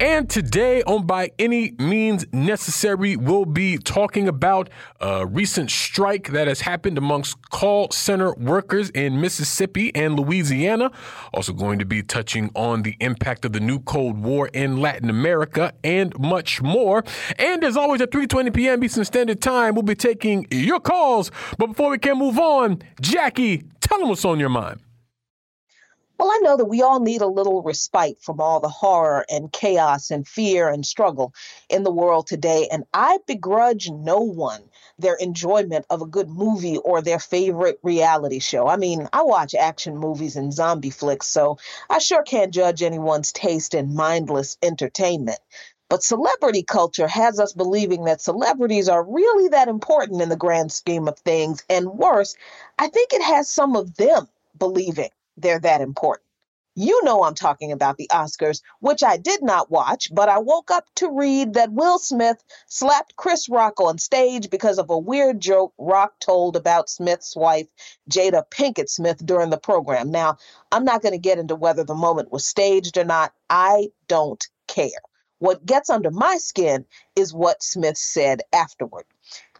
And today, on By Any Means Necessary, we'll be talking about a recent strike that has happened amongst call center workers in Mississippi and Louisiana. Also, going to be touching on the impact of the new Cold War in Latin America and much more. And as always, at 3:20 p.m. Eastern Standard Time, we'll be taking your calls. But before we can move on, Jacquie, tell them what's on your mind. Well, I know that we all need a little respite from all the horror and chaos and fear and struggle in the world today. And I begrudge no one their enjoyment of a good movie or their favorite reality show. I mean, I watch action movies and zombie flicks, so I sure can't judge anyone's taste in mindless entertainment. But celebrity culture has us believing that celebrities are really that important in the grand scheme of things. And worse, I think it has some of them believing they're that important. You know I'm talking about the Oscars, which I did not watch, but I woke up to read that Will Smith slapped Chris Rock on stage because of a weird joke Rock told about Smith's wife, Jada Pinkett Smith, during the program. Now, I'm not going to get into whether the moment was staged or not. I don't care. What gets under my skin is what Smith said afterward.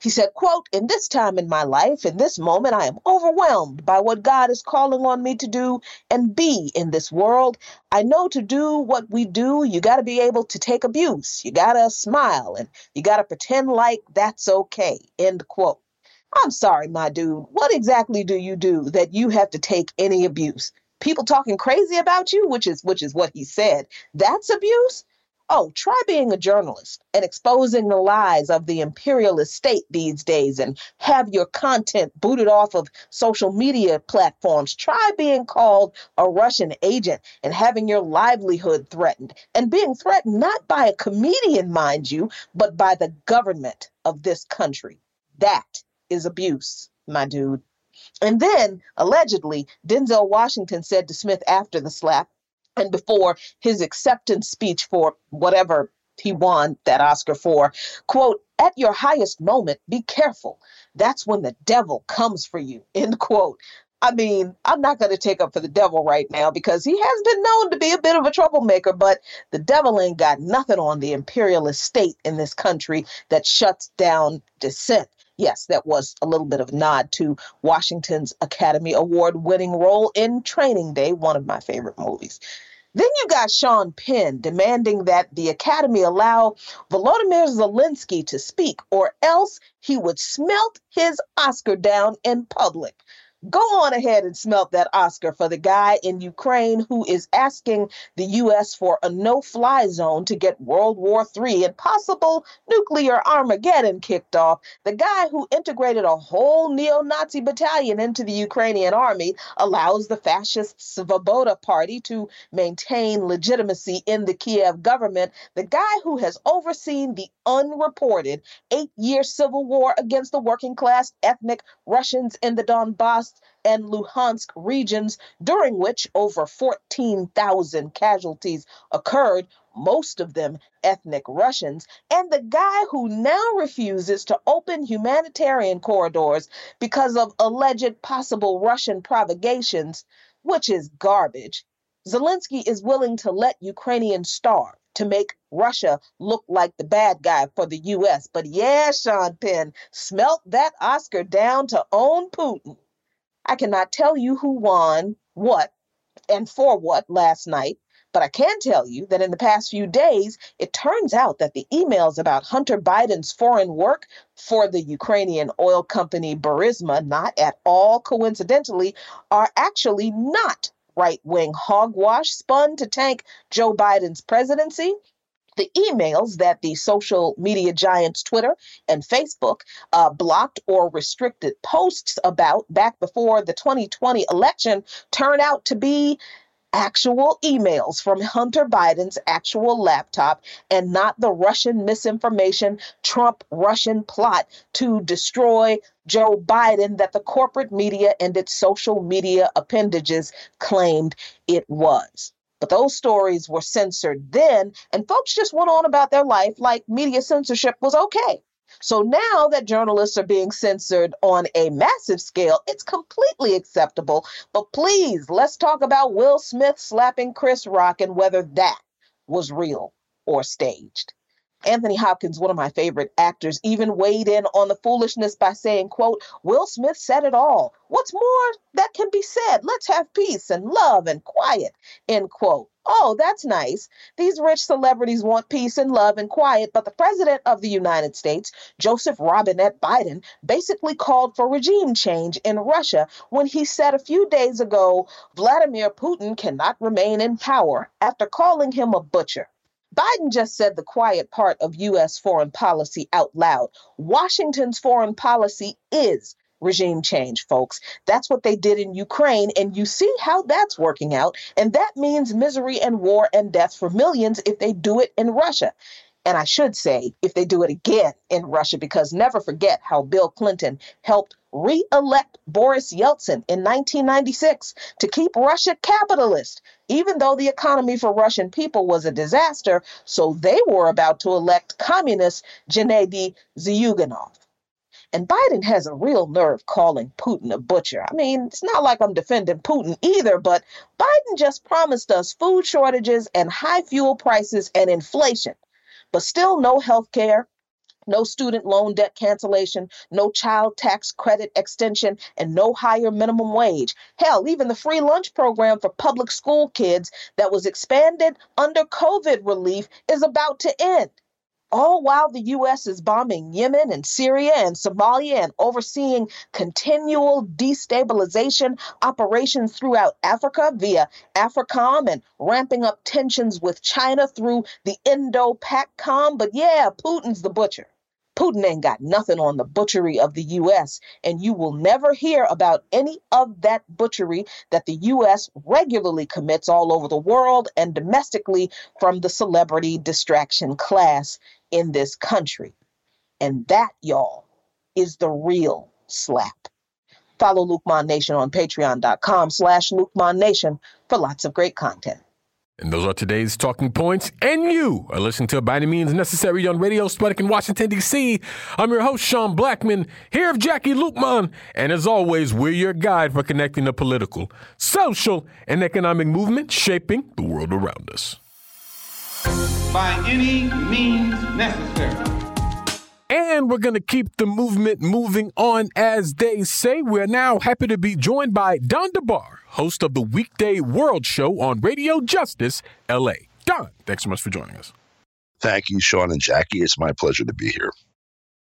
He said, quote, in this time in my life, in this moment, I am overwhelmed by what God is calling on me to do and be in this world. I know to do what we do, you got to be able to take abuse. You got to smile and you got to pretend like that's okay. End quote. I'm sorry, my dude. What exactly do you do that you have to take any abuse? People talking crazy about you, which is which is what he said. That's abuse? Oh, try being a journalist and exposing the lies of the imperialist state these days and have your content booted off of social media platforms. Try being called a Russian agent and having your livelihood threatened and being threatened not by a comedian, mind you, but by the government of this country. That is abuse, my dude. And then, allegedly, Denzel Washington said to Smith after the slap, and before his acceptance speech for whatever he won that Oscar for, quote, at your highest moment, be careful. That's when the devil comes for you, end quote. I mean, I'm not going to take up for the devil right now because he has been known to be a bit of a troublemaker, but the devil ain't got nothing on the imperialist state in this country that shuts down dissent yes, that was a little bit of nod to Washington's Academy Award winning role in Training Day, one of my favorite movies. Then you got Sean Penn demanding that the Academy allow Volodymyr Zelensky to speak, or else he would smelt his Oscar down in public. Go on ahead and smelt that Oscar for the guy in Ukraine who is asking the U.S. for a no fly zone to get World War III and possible nuclear Armageddon kicked off. The guy who integrated a whole neo Nazi battalion into the Ukrainian army allows the fascist Svoboda party to maintain legitimacy in the Kiev government. The guy who has overseen the unreported eight year civil war against the working class ethnic Russians in the Donbass and Luhansk regions, during which over 14,000 casualties occurred, most of them ethnic Russians, and the guy who now refuses to open humanitarian corridors because of alleged possible Russian provocations, which is garbage. Zelensky is willing to let Ukrainians starve to make Russia look like the bad guy for the US. But yeah, Sean Penn, smelt that Oscar down to own Putin. I cannot tell you who won what and for what last night, but I can tell you that in the past few days, it turns out that the emails about Hunter Biden's foreign work for the Ukrainian oil company Burisma, not at all coincidentally, are actually not right wing hogwash spun to tank Joe Biden's presidency the emails that the social media giants Twitter and Facebook uh, blocked or restricted posts about back before the 2020 election turned out to be actual emails from Hunter Biden's actual laptop and not the Russian misinformation Trump Russian plot to destroy Joe Biden that the corporate media and its social media appendages claimed it was. But those stories were censored then, and folks just went on about their life like media censorship was okay. So now that journalists are being censored on a massive scale, it's completely acceptable. But please, let's talk about Will Smith slapping Chris Rock and whether that was real or staged. Anthony Hopkins, one of my favorite actors, even weighed in on the foolishness by saying, quote, Will Smith said it all. What's more that can be said? Let's have peace and love and quiet, end quote. Oh, that's nice. These rich celebrities want peace and love and quiet, but the president of the United States, Joseph Robinette Biden, basically called for regime change in Russia when he said a few days ago Vladimir Putin cannot remain in power after calling him a butcher. Biden just said the quiet part of U.S. foreign policy out loud. Washington's foreign policy is regime change, folks. That's what they did in Ukraine, and you see how that's working out. And that means misery and war and death for millions if they do it in Russia. And I should say, if they do it again in Russia, because never forget how Bill Clinton helped re elect Boris Yeltsin in 1996 to keep Russia capitalist, even though the economy for Russian people was a disaster. So they were about to elect communist Gennady Zyuganov. And Biden has a real nerve calling Putin a butcher. I mean, it's not like I'm defending Putin either, but Biden just promised us food shortages and high fuel prices and inflation but still no health care, no student loan debt cancellation, no child tax credit extension, and no higher minimum wage. Hell, even the free lunch program for public school kids that was expanded under COVID relief is about to end all while the U.S. is bombing Yemen and Syria and Somalia and overseeing continual destabilization operations throughout Africa via AFRICOM and ramping up tensions with China through the Indo PACOM. But yeah, Putin's the butcher. Putin ain't got nothing on the butchery of the U.S., and you will never hear about any of that butchery that the U.S. regularly commits all over the world and domestically from the celebrity distraction class in this country. And that, y'all, is the real slap. Follow Luqman Nation on patreon.com slash Luqman Nation for lots of great content. And those are today's talking points. And you are listening to By Any Means Necessary on Radio Sputnik in Washington, D.C. I'm your host, Sean Blackmon, here of Jacquie Luqman. And as always, we're your guide for connecting the political, social, and economic movement shaping the world around us. By any means necessary. And we're going to keep the movement moving on, as they say. We're now happy to be joined by Don DeBar host of the Weekday World Show on Radio Justice LA. Don, thanks so much for joining us. Thank you, Sean and Jacquie. It's my pleasure to be here.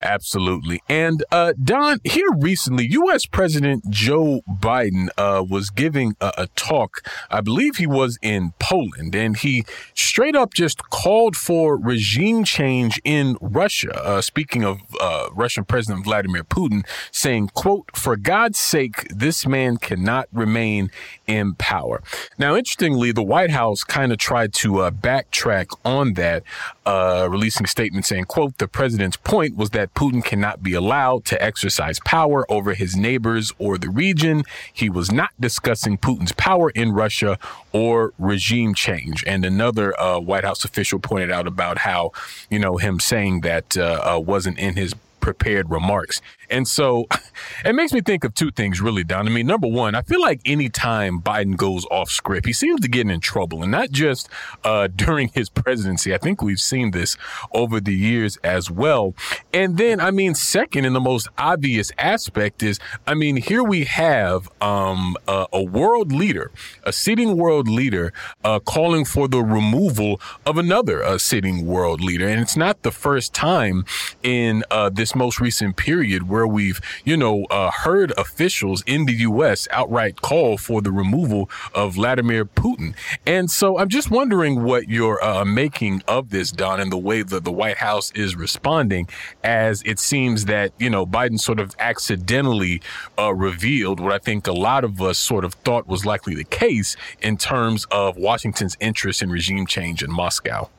Absolutely. And uh, Don, here recently, U.S. President Joe Biden uh, was giving a, a, talk. I believe he was in Poland, and he straight up just called for regime change in Russia. Uh, speaking of uh, Russian President Vladimir Putin, saying, "quote For God's sake, this man cannot remain in power." Now, interestingly, the White House kind of tried to uh, backtrack on that, uh, releasing a statement saying, "quote The president's point was that." That Putin cannot be allowed to exercise power over his neighbors or the region. He was not discussing Putin's power in Russia or regime change. And another uh, White House official pointed out about how, you know, him saying that uh, uh, wasn't in his prepared remarks. And so it makes me think of two things really, Don. I mean, number one, I feel like anytime Biden goes off script, he seems to get in trouble and not just uh, during his presidency. I think we've seen this over the years as well. And then, I mean, second and the most obvious aspect is, I mean, here we have um, a, a, world leader, a sitting world leader, uh, calling for the removal of another uh, sitting world leader. And it's not the first time in uh, this most recent period where where we've, you know, uh, heard officials in the U.S. outright call for the removal of Vladimir Putin. And so I'm just wondering what you're uh, making of this, Don, and the way that the White House is responding, as it seems that, you know, Biden sort of accidentally uh, revealed what I think a lot of us sort of thought was likely the case in terms of Washington's interest in regime change in Moscow.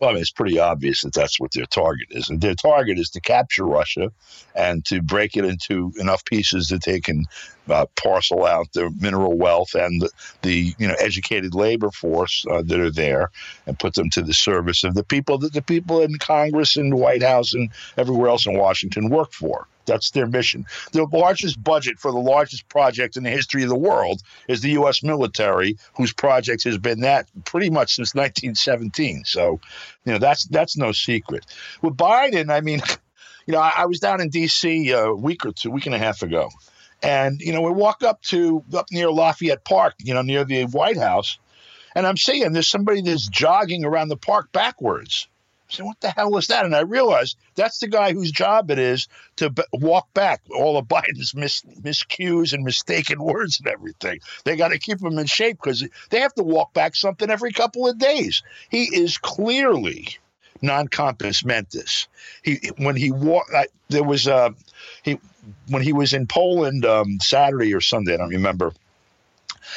Well, I mean, it's pretty obvious that that's what their target is. And their target is to capture Russia and to break it into enough pieces that they can uh, parcel out the mineral wealth and the, the you know educated labor force uh, that are there and put them to the service of the people that the people in Congress and the White House and everywhere else in Washington work for. That's their mission. The largest budget for the largest project in the history of the world is the U.S. military, whose project has been that pretty much since 1917. So, you know, that's that's no secret. With Biden, I mean, you know, I, I was down in D.C. a uh, week or two, week and a half ago, and you know, we walk up to up near Lafayette Park, you know, near the White House, and I'm seeing there's somebody that's jogging around the park backwards. Said, what the hell is that? And I realized that's the guy whose job it is to b- walk back all of Biden's mis- miscues and mistaken words and everything. They got to keep him in shape because they have to walk back something every couple of days. He is clearly non compos mentis. He when he walked, there was a he when he was in Poland um, Saturday or Sunday, I don't remember.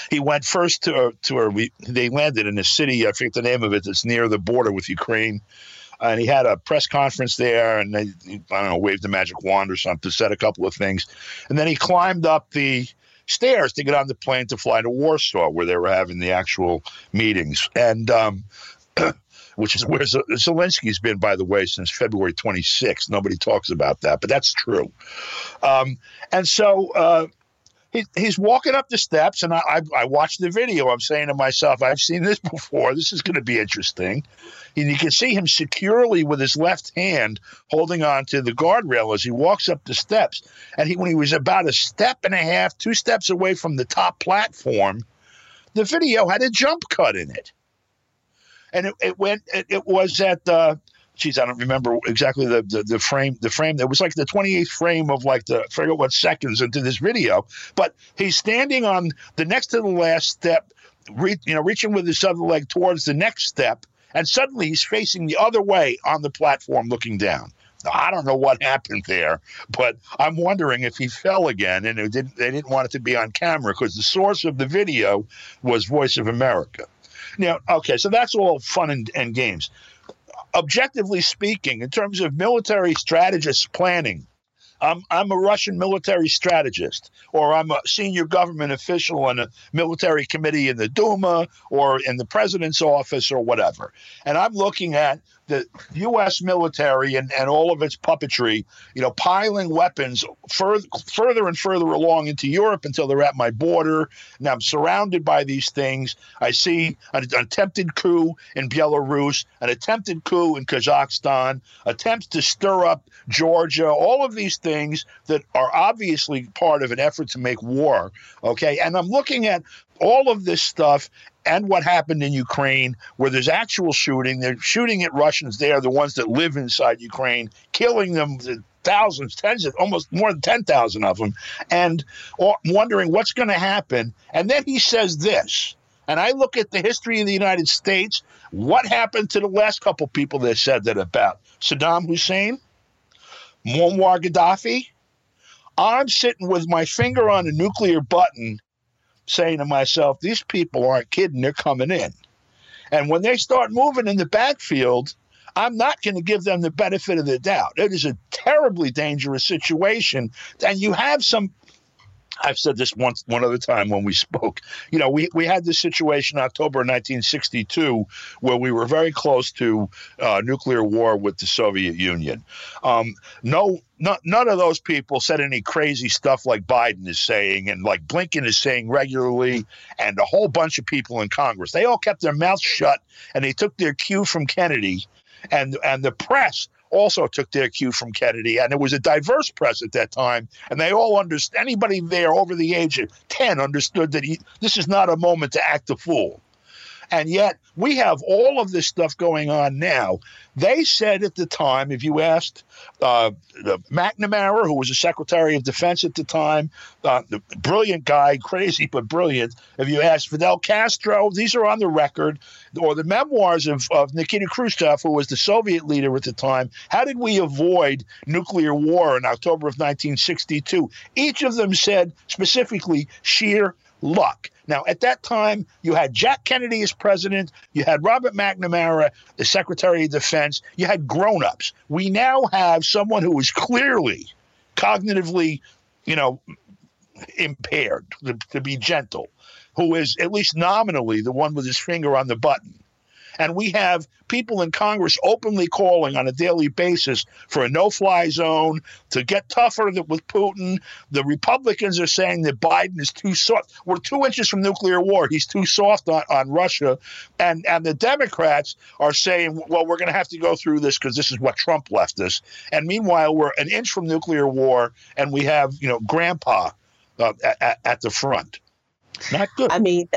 He went first to to where we they landed in a city. I forget the name of it. That's near the border with Ukraine and he had a press conference there, and they, I don't know, waved the magic wand or something, said a couple of things, and then he climbed up the stairs to get on the plane to fly to Warsaw, where they were having the actual meetings, and. Um, which is where Zelensky's been, by the way, since February 26th. Nobody talks about that, but that's true. Um, and so uh, he, he's walking up the steps, and I, I, I watched the video. I'm saying to myself, I've seen this before. This is going to be interesting. And you can see him securely with his left hand holding on to the guardrail as he walks up the steps. And he, when he was about a step and a half, two steps away from the top platform, the video had a jump cut in it. And it, it went, it, it was at, uh, geez, I don't remember exactly the, the, the frame. The frame that was like the 28th frame of like the I forget what seconds into this video. But he's standing on the next to the last step, re, you know, reaching with his other leg towards the next step, and suddenly he's facing the other way on the platform looking down. Now, I don't know what happened there, but I'm wondering if he fell again and didn't, they didn't want it to be on camera because the source of the video was Voice of America. Now, okay, so that's all fun and, and games. Objectively speaking, in terms of military strategist planning, I'm, I'm a Russian military strategist, or I'm a senior government official on a military committee in the Duma or in the president's office or whatever. And I'm looking at the U.S. military and, and all of its puppetry, you know, piling weapons further, further and further along into Europe until they're at my border. Now I'm surrounded by these things. I see an, an attempted coup in Belarus, an attempted coup in Kazakhstan, attempts to stir up Georgia, all of these things that are obviously part of an effort to make war. Okay. And I'm looking at all of this stuff and what happened in Ukraine, where there's actual shooting. They're shooting at Russians there, the ones that live inside Ukraine, killing them thousands, tens of almost more than 10,000 of them, and wondering what's going to happen. And then he says this. And I look at the history of the United States. What happened to the last couple people that said that about Saddam Hussein, Muammar Gaddafi? I'm sitting with my finger on a nuclear button saying to myself, these people aren't kidding, they're coming in. And when they start moving in the backfield, I'm not going to give them the benefit of the doubt. It is a terribly dangerous situation. And you have some I've said this once one other time when we spoke. You know, we, we had this situation in October 1962 where we were very close to uh, nuclear war with the Soviet Union. Um, no, none of those people said any crazy stuff like Biden is saying and like Blinken is saying regularly, and a whole bunch of people in Congress. They all kept their mouths shut and they took their cue from Kennedy and and the press also took their cue from Kennedy, and it was a diverse press at that time, and they all understood. Anybody there over the age of ten understood that he, this is not a moment to act a fool. And yet, we have all of this stuff going on now. They said at the time, if you asked uh, McNamara, who was the Secretary of Defense at the time, uh, the brilliant guy, crazy but brilliant. If you asked Fidel Castro, these are on the record, or the memoirs of, of Nikita Khrushchev, who was the Soviet leader at the time. How did we avoid nuclear war in October of 1962? Each of them said specifically sheer luck. Now, at that time, you had Jack Kennedy as president, you had Robert McNamara the Secretary of Defense, you had grown ups. We now have someone who is clearly cognitively, you know, impaired, to, to be gentle, who is at least nominally the one with his finger on the button. And we have people in Congress openly calling on a daily basis for a no fly zone to get tougher with Putin. The Republicans are saying that Biden is too soft. We're two inches from nuclear war. He's too soft on, on Russia. And, and the Democrats are saying, well, we're going to have to go through this because this is what Trump left us. And meanwhile, we're an inch from nuclear war and we have, you know, grandpa uh, at, at the front. Not good. I mean,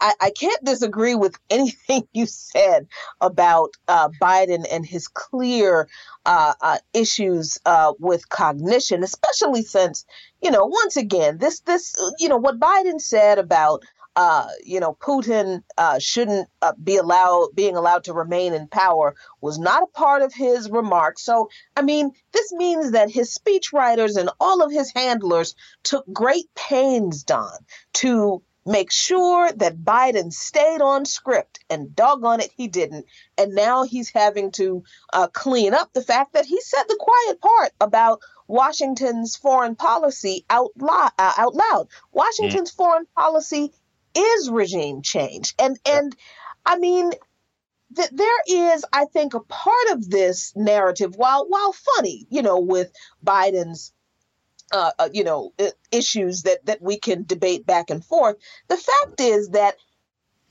I, I, can't disagree with anything you said about uh, Biden and his clear uh, uh, issues uh, with cognition, especially since, you know, once again, this this you know what Biden said about. Uh, you know, Putin uh, shouldn't be allowed being allowed to remain in power was not a part of his remarks. So, I mean, this means that his speechwriters and all of his handlers took great pains, Don, to make sure that Biden stayed on script, and doggone it, he didn't. And now he's having to uh, clean up the fact that he said the quiet part about Washington's foreign policy out, lo- uh, out loud. Washington's mm. foreign policy is regime change, and and I mean. That there is, I think, a part of this narrative, while while funny, you know, with Biden's uh, uh, you know, issues that that we can debate back and forth. The fact is that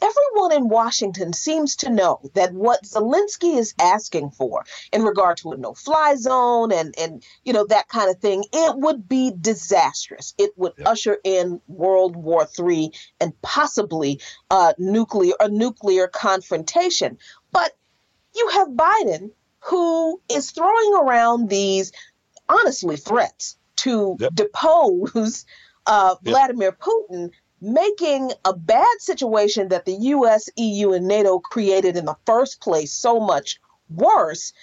everyone in Washington seems to know that what Zelensky is asking for in regard to a no-fly zone and and you know that kind of thing, it would be disastrous. It would yep. usher in World War III and possibly uh, nuclear a nuclear confrontation. But you have Biden who is throwing around these honestly threats to yep. depose uh, yep. Vladimir Putin, making a bad situation that the US, EU, and NATO created in the first place so much worse.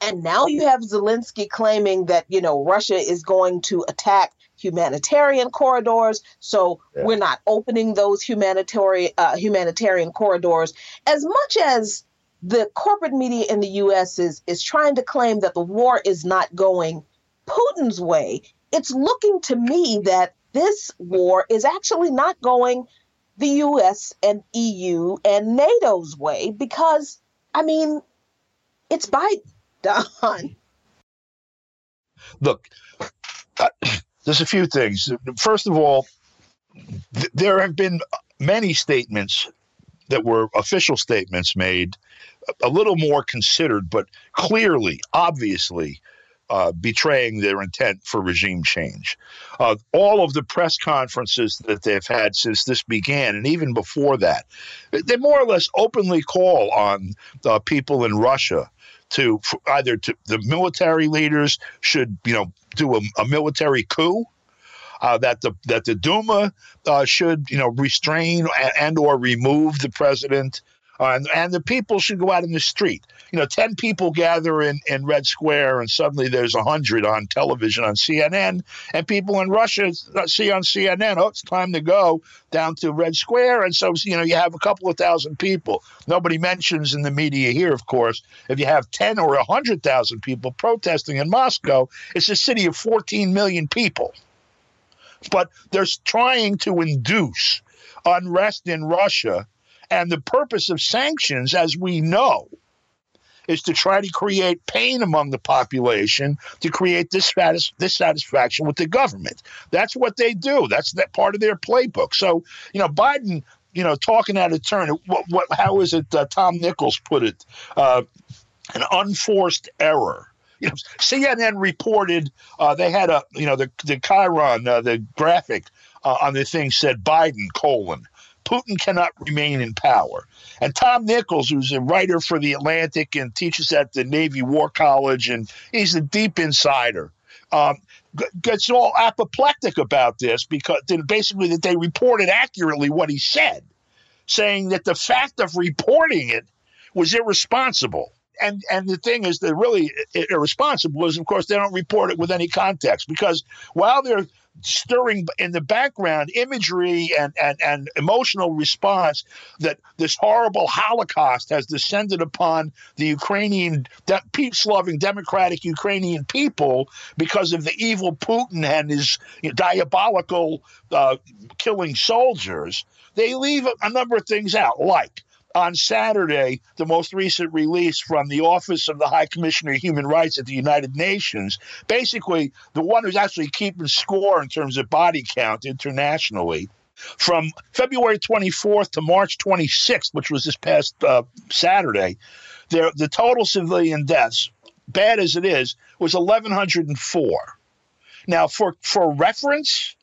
And now you have Zelensky claiming that, you know, Russia is going to attack humanitarian corridors. So yeah. we're not opening those humanitarian uh, humanitarian corridors as much as the corporate media in the U.S. is is trying to claim that the war is not going Putin's way, it's looking to me that this war is actually not going the US and EU and NATO's way because, I mean, it's Biden, Don. Look, uh, there's a few things. First of all, th- there have been many statements that were official statements made, a little more considered, but clearly, obviously, uh, betraying their intent for regime change. Uh, all of the press conferences that they've had since this began, and even before that, they more or less openly call on uh, people in Russia to either to, the military leaders should you know do a, a military coup. Uh, that the that the Duma uh, should you know restrain and, and or remove the president and, and the people should go out in the street. You know, 10 people gather in, in Red Square, and suddenly there's 100 on television on CNN, and people in Russia see on CNN, oh, it's time to go down to Red Square. And so, you know, you have a couple of thousand people. Nobody mentions in the media here, of course, if you have 10 or 100,000 people protesting in Moscow, it's a city of 14 million people. But they're trying to induce unrest in Russia and the purpose of sanctions, as we know, is to try to create pain among the population, to create dissatis- dissatisfaction with the government. That's what they do. That's that part of their playbook. So, you know, Biden, you know, talking out of turn. What, what, how is it? Uh, Tom Nichols put it: uh, an unforced error. You know, CNN reported uh, they had a, you know, the the chyron, uh, the graphic uh, on the thing said Biden colon Putin cannot remain in power. And Tom Nichols, who's a writer for The Atlantic and teaches at the Navy War College, and he's a deep insider, um, gets all apoplectic about this because basically that they reported accurately what he said, saying that the fact of reporting it was irresponsible. And and the thing is, that really irresponsible is, of course, they don't report it with any context because while they're stirring in the background imagery and, and, and emotional response that this horrible Holocaust has descended upon the Ukrainian, de- peace loving, democratic Ukrainian people because of the evil Putin and his diabolical uh, killing soldiers. They leave a number of things out, like on Saturday, the most recent release from the Office of the High Commissioner of Human Rights at the United Nations, basically the one who's actually keeping score in terms of body count internationally. From February 24th to March 26th, which was this past uh, Saturday, there, the total civilian deaths, bad as it is, was 1,104. Now, for, for reference,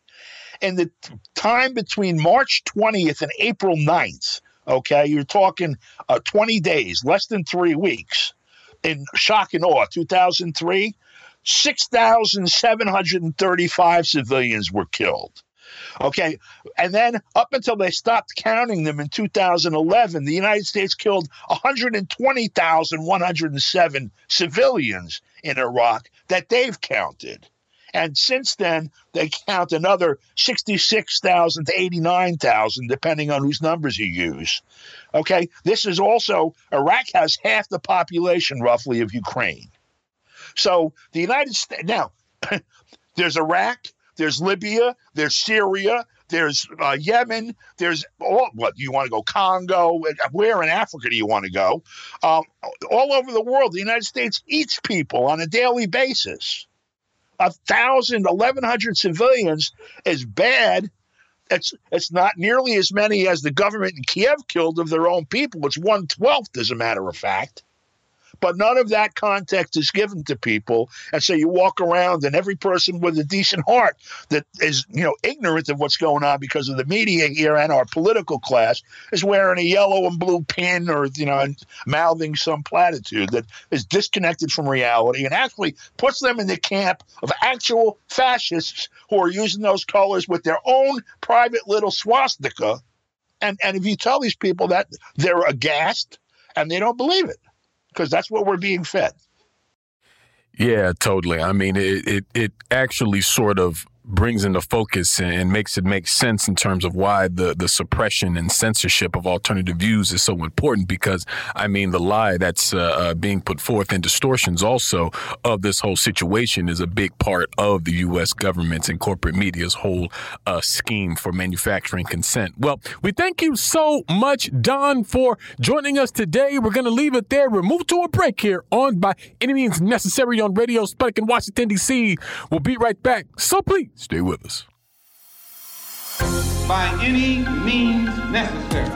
in the time between March 20th and April 9th, Okay, you're talking uh, 20 days, less than three weeks. In shock and awe, 2003, 6,735 civilians were killed. Okay, and then up until they stopped counting them in 2011, the United States killed 120,107 civilians in Iraq that they've counted. And since then, they count another 66,000 to 89,000, depending on whose numbers you use. Okay, this is also, Iraq has half the population roughly of Ukraine. So the United States, now, there's Iraq, there's Libya, there's Syria, there's uh, Yemen, there's all what do you want to go Congo, where in Africa do you want to go? Um, all over the world, the United States eats people on a daily basis a thousand, eleven hundred civilians is bad. It's it's not nearly as many as the government in Kiev killed of their own people. It's one twelfth, as a matter of fact. But none of that context is given to people. And so you walk around, and every person with a decent heart that is, you know, ignorant of what's going on because of the media here and our political class is wearing a yellow and blue pin or, you know, mouthing some platitude that is disconnected from reality and actually puts them in the camp of actual fascists who are using those colors with their own private little swastika. And, and if you tell these people that, they're aghast and they don't believe it because that's what we're being fed. Yeah, totally. I mean, it, it, it actually sort of brings into focus and makes it make sense in terms of why the the suppression and censorship of alternative views is so important because I mean the lie that's uh, uh, being put forth and distortions also of this whole situation is a big part of the U.S. government's and corporate media's whole uh, scheme for manufacturing consent. Well, we thank you so much, Don, for joining us today. We're going to leave it there. We're moved to a break here on by any means necessary on Radio Sputnik in Washington D.C. We'll be right back. So please Stay with us. By any means necessary.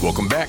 Welcome back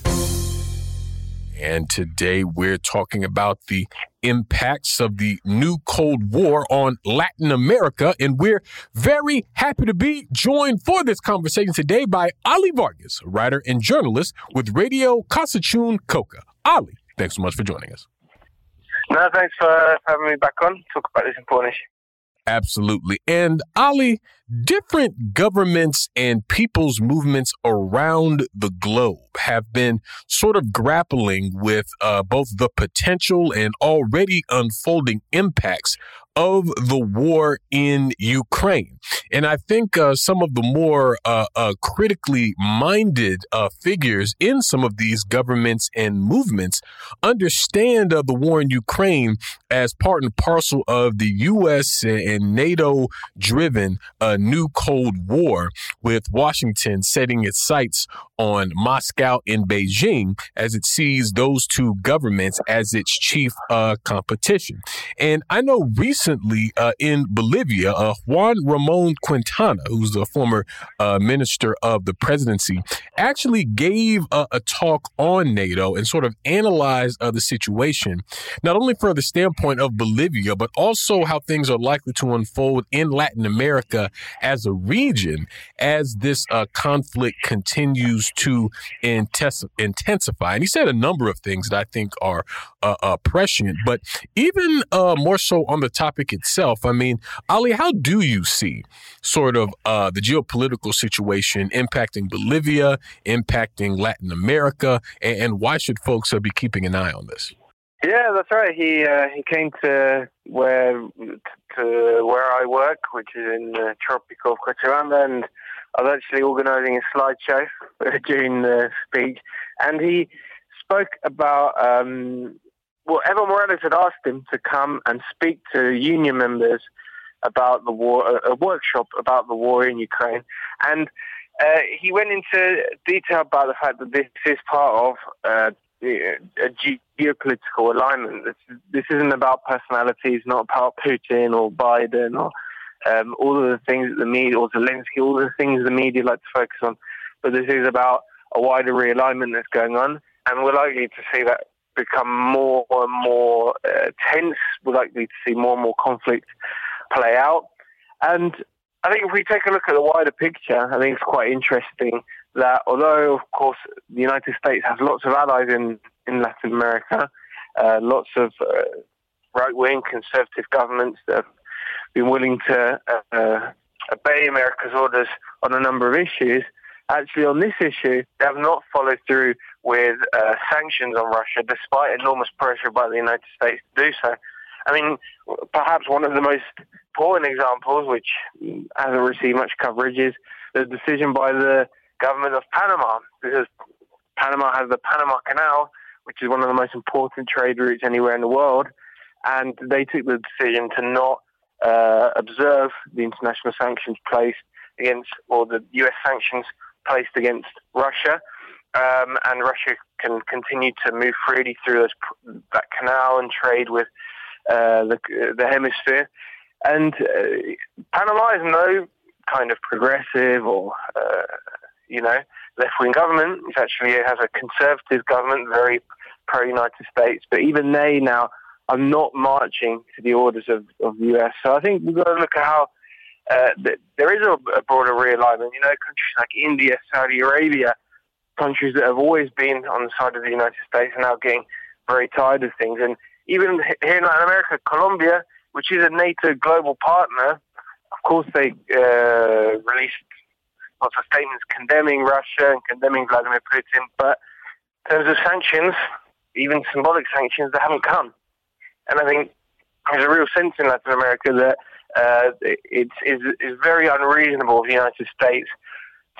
And today we're talking about the impacts of the new Cold War on Latin America. And we're very happy to be joined for this conversation today by Ollie Vargas, writer and journalist with Radio Kawsachun Coca. Ollie, thanks so much for joining us. No, thanks for having me back on. Talk about this important issue. Absolutely. And Ollie, different governments and people's movements around the globe have been sort of grappling with uh, both the potential and already unfolding impacts of the war in Ukraine. And I think uh, some of the more uh, uh, critically minded uh, figures in some of these governments and movements understand uh, the war in Ukraine as part and parcel of the U.S. and NATO driven uh, new Cold War, with Washington setting its sights on Moscow and Beijing as it sees those two governments as its chief competition. And I know recently recently uh, in Bolivia, uh, Juan Ramon Quintana, who's the former uh, minister of the presidency, actually gave a talk on NATO and sort of analyzed uh, the situation, not only from the standpoint of Bolivia, but also how things are likely to unfold in Latin America as a region as this uh, conflict continues to intensify. And he said a number of things that I think are uh, prescient, but even more so on the topic itself, I mean, Ollie, how do you see sort of uh, the geopolitical situation impacting Bolivia, impacting Latin America, and, and why should folks uh, be keeping an eye on this? Yeah, that's right. He uh, he came to where to where I work, which is in the Tropic of Cochabamba, and I was actually organising a slideshow during the speech, and he spoke about um, well, Evo Morales had asked him to come and speak to union members about the war, a, workshop about the war in Ukraine, and uh, he went into detail about the fact that this is part of uh, a geopolitical alignment. This, this isn't about personalities, not about Putin or Biden or um, all of the things that the media or Zelensky, all the things the media like to focus on. But this is about a wider realignment that's going on, and we're likely to see that become more and more uh, tense. We're likely to see more and more conflict play out. And I think if we take a look at the wider picture, I think it's quite interesting that although, of course, the United States has lots of allies in, in Latin America, uh, lots of uh, right wing conservative governments that have been willing to uh, obey America's orders on a number of issues, actually on this issue, they have not followed through with uh, sanctions on Russia, despite enormous pressure by the United States to do so. I mean, perhaps one of the most important examples, which hasn't received much coverage, is the decision by the government of Panama, because Panama has the Panama Canal, which is one of the most important trade routes anywhere in the world, and they took the decision to not uh, observe the international sanctions placed against, or the U.S. sanctions placed against Russia um, and Russia can continue to move freely through those, that canal and trade with uh, the, the hemisphere. And uh, Panama is no kind of progressive or, uh, you know, left wing government. It actually has a conservative government, very pro United States. But even they now are not marching to the orders of, of the US. So I think we've got to look at how. Uh, there is a, a broader realignment. You know, countries like India, Saudi Arabia, countries that have always been on the side of the United States are now getting very tired of things. And even here in Latin America, Colombia, which is a NATO global partner, of course they uh, released lots of statements condemning Russia and condemning Vladimir Putin. But in terms of sanctions, even symbolic sanctions, they haven't come. And I think there's a real sense in Latin America that uh, it's, it's very unreasonable of the United States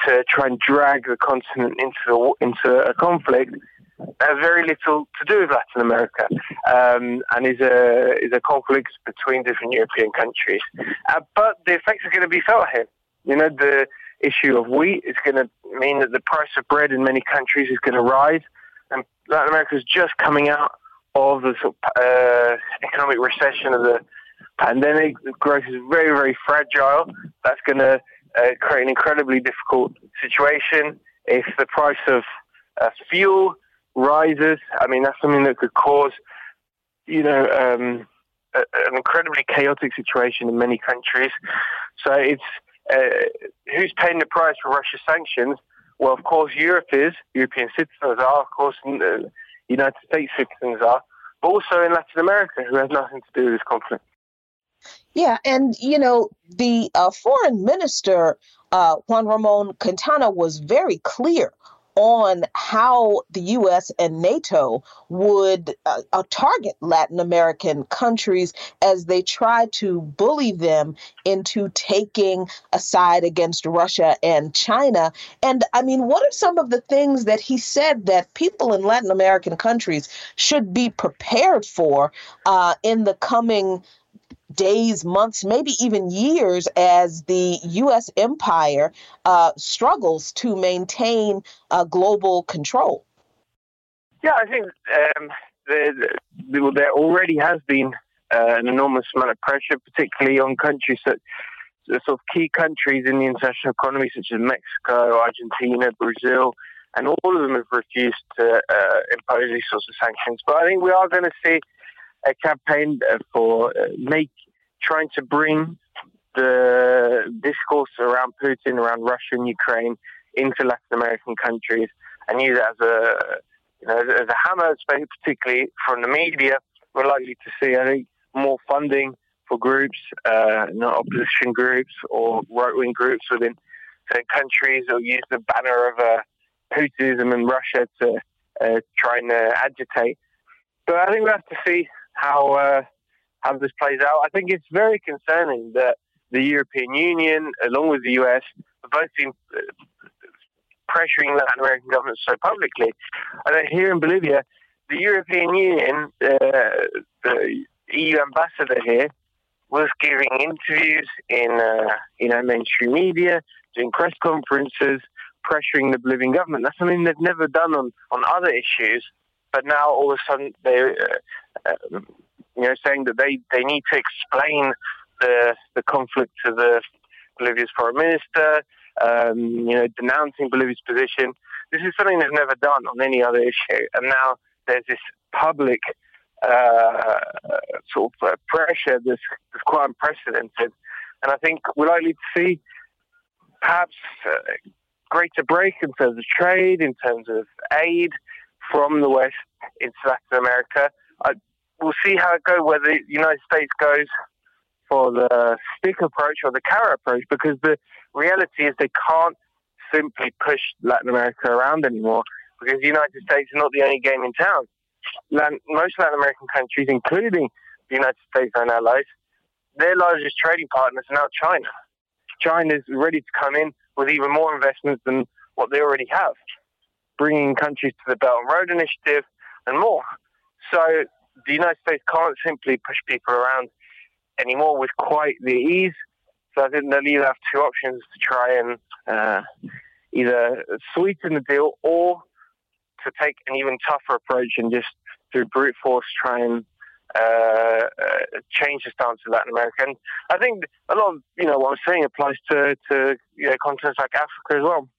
to try and drag the continent into into a conflict that has very little to do with Latin America, um, and is a is a conflict between different European countries. Uh, but the effects are going to be felt here. You know, the issue of wheat is going to mean that the price of bread in many countries is going to rise, and Latin America is just coming out of the sort of, uh, economic recession of the pandemic. The growth is very, very fragile. That's going to uh, create an incredibly difficult situation. If the price of uh, fuel rises, I mean, that's something that could cause, you know, um, a, an incredibly chaotic situation in many countries. So it's uh, who's paying the price for Russia's sanctions? Well, of course, Europe is. European citizens are. Of course, uh, United States citizens are. But also in Latin America, who has nothing to do with this conflict. Yeah, and you know, the uh, foreign minister, uh, Juan Ramon Quintana, was very clear on how the U.S. and NATO would uh, uh, target Latin American countries as they try to bully them into taking a side against Russia and China. And I mean, what are some of the things that he said that people in Latin American countries should be prepared for uh, in the coming? Days, months, maybe even years as the U.S. empire uh, struggles to maintain uh, global control? Yeah, I think um, there, there, already has been uh, an enormous amount of pressure, particularly on countries that sort of key countries in the international economy, such as Mexico, Argentina, Brazil, and all of them have refused to uh, impose these sorts of sanctions. But I think we are going to see a campaign for uh, make trying to bring the discourse around Putin, around Russia and Ukraine into Latin American countries, and use it as a you know as a hammer, particularly from the media. We're likely to see, I think, more funding for groups, uh, not opposition groups or right wing groups within certain countries, or use the banner of uh, Putinism in Russia to uh, try and uh, agitate. But I think we have to see how uh, how this plays out. I think it's very concerning that the European Union, along with the US, have both been uh, pressuring Latin American governments so publicly. And here in Bolivia, the European Union, uh, the EU ambassador here, was giving interviews in uh, you know mainstream media, doing press conferences, pressuring the Bolivian government. That's something they've never done on, on other issues. But now all of a sudden they, uh, uh, you know, saying that they, they need to explain the the conflict to the Bolivia's foreign minister, um, you know, denouncing Bolivia's position. This is something they've never done on any other issue, and now there's this public uh, sort of uh, pressure that's, that's, quite unprecedented. And I think we're likely to see perhaps uh, greater break in terms of trade, in terms of aid from the West into Latin America. I, we'll see how it goes, whether the United States goes for the stick approach or the carrot approach, because the reality is they can't simply push Latin America around anymore, because the United States is not the only game in town. Latin, most Latin American countries, including the United States and allies, their largest trading partners are now China. China is ready to come in with even more investments than what they already have, bringing countries to the Belt and Road Initiative and more. So the United States can't simply push people around anymore with quite the ease. So I think they'll either have two options to try and uh, either sweeten the deal or to take an even tougher approach and just through brute force try and uh, uh, change the stance of Latin America. And I think a lot of you know what I'm saying applies to to you know, continents like Africa as well.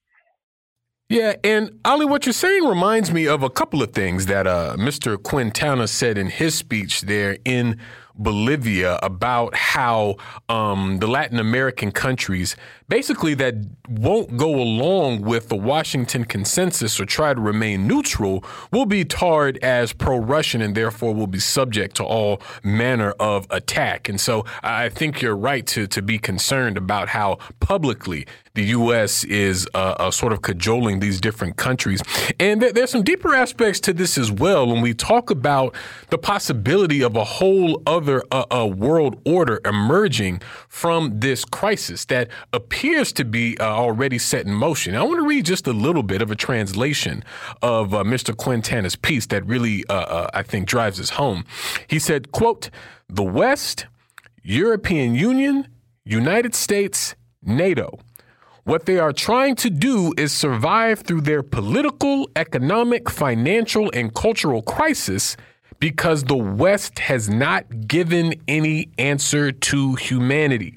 Yeah, and Ollie, what you're saying reminds me of a couple of things that uh, Mr. Quintana said in his speech there in Bolivia about how um, the Latin American countries basically that won't go along with the Washington consensus or try to remain neutral will be tarred as pro Russian and therefore will be subject to all manner of attack. And so I think you're right to, to be concerned about how publicly the U.S. is uh, uh, sort of cajoling these different countries. And th- there's some deeper aspects to this as well when we talk about the possibility of a whole other uh, uh world order emerging from this crisis that appears to be uh, already set in motion. I want to read just a little bit of a translation of uh, Mr. Quintana's piece that really, I think, drives us home. He said, quote, the West, European Union, United States, NATO – what they are trying to do is survive through their political, economic, financial, and cultural crisis because the West has not given any answer to humanity.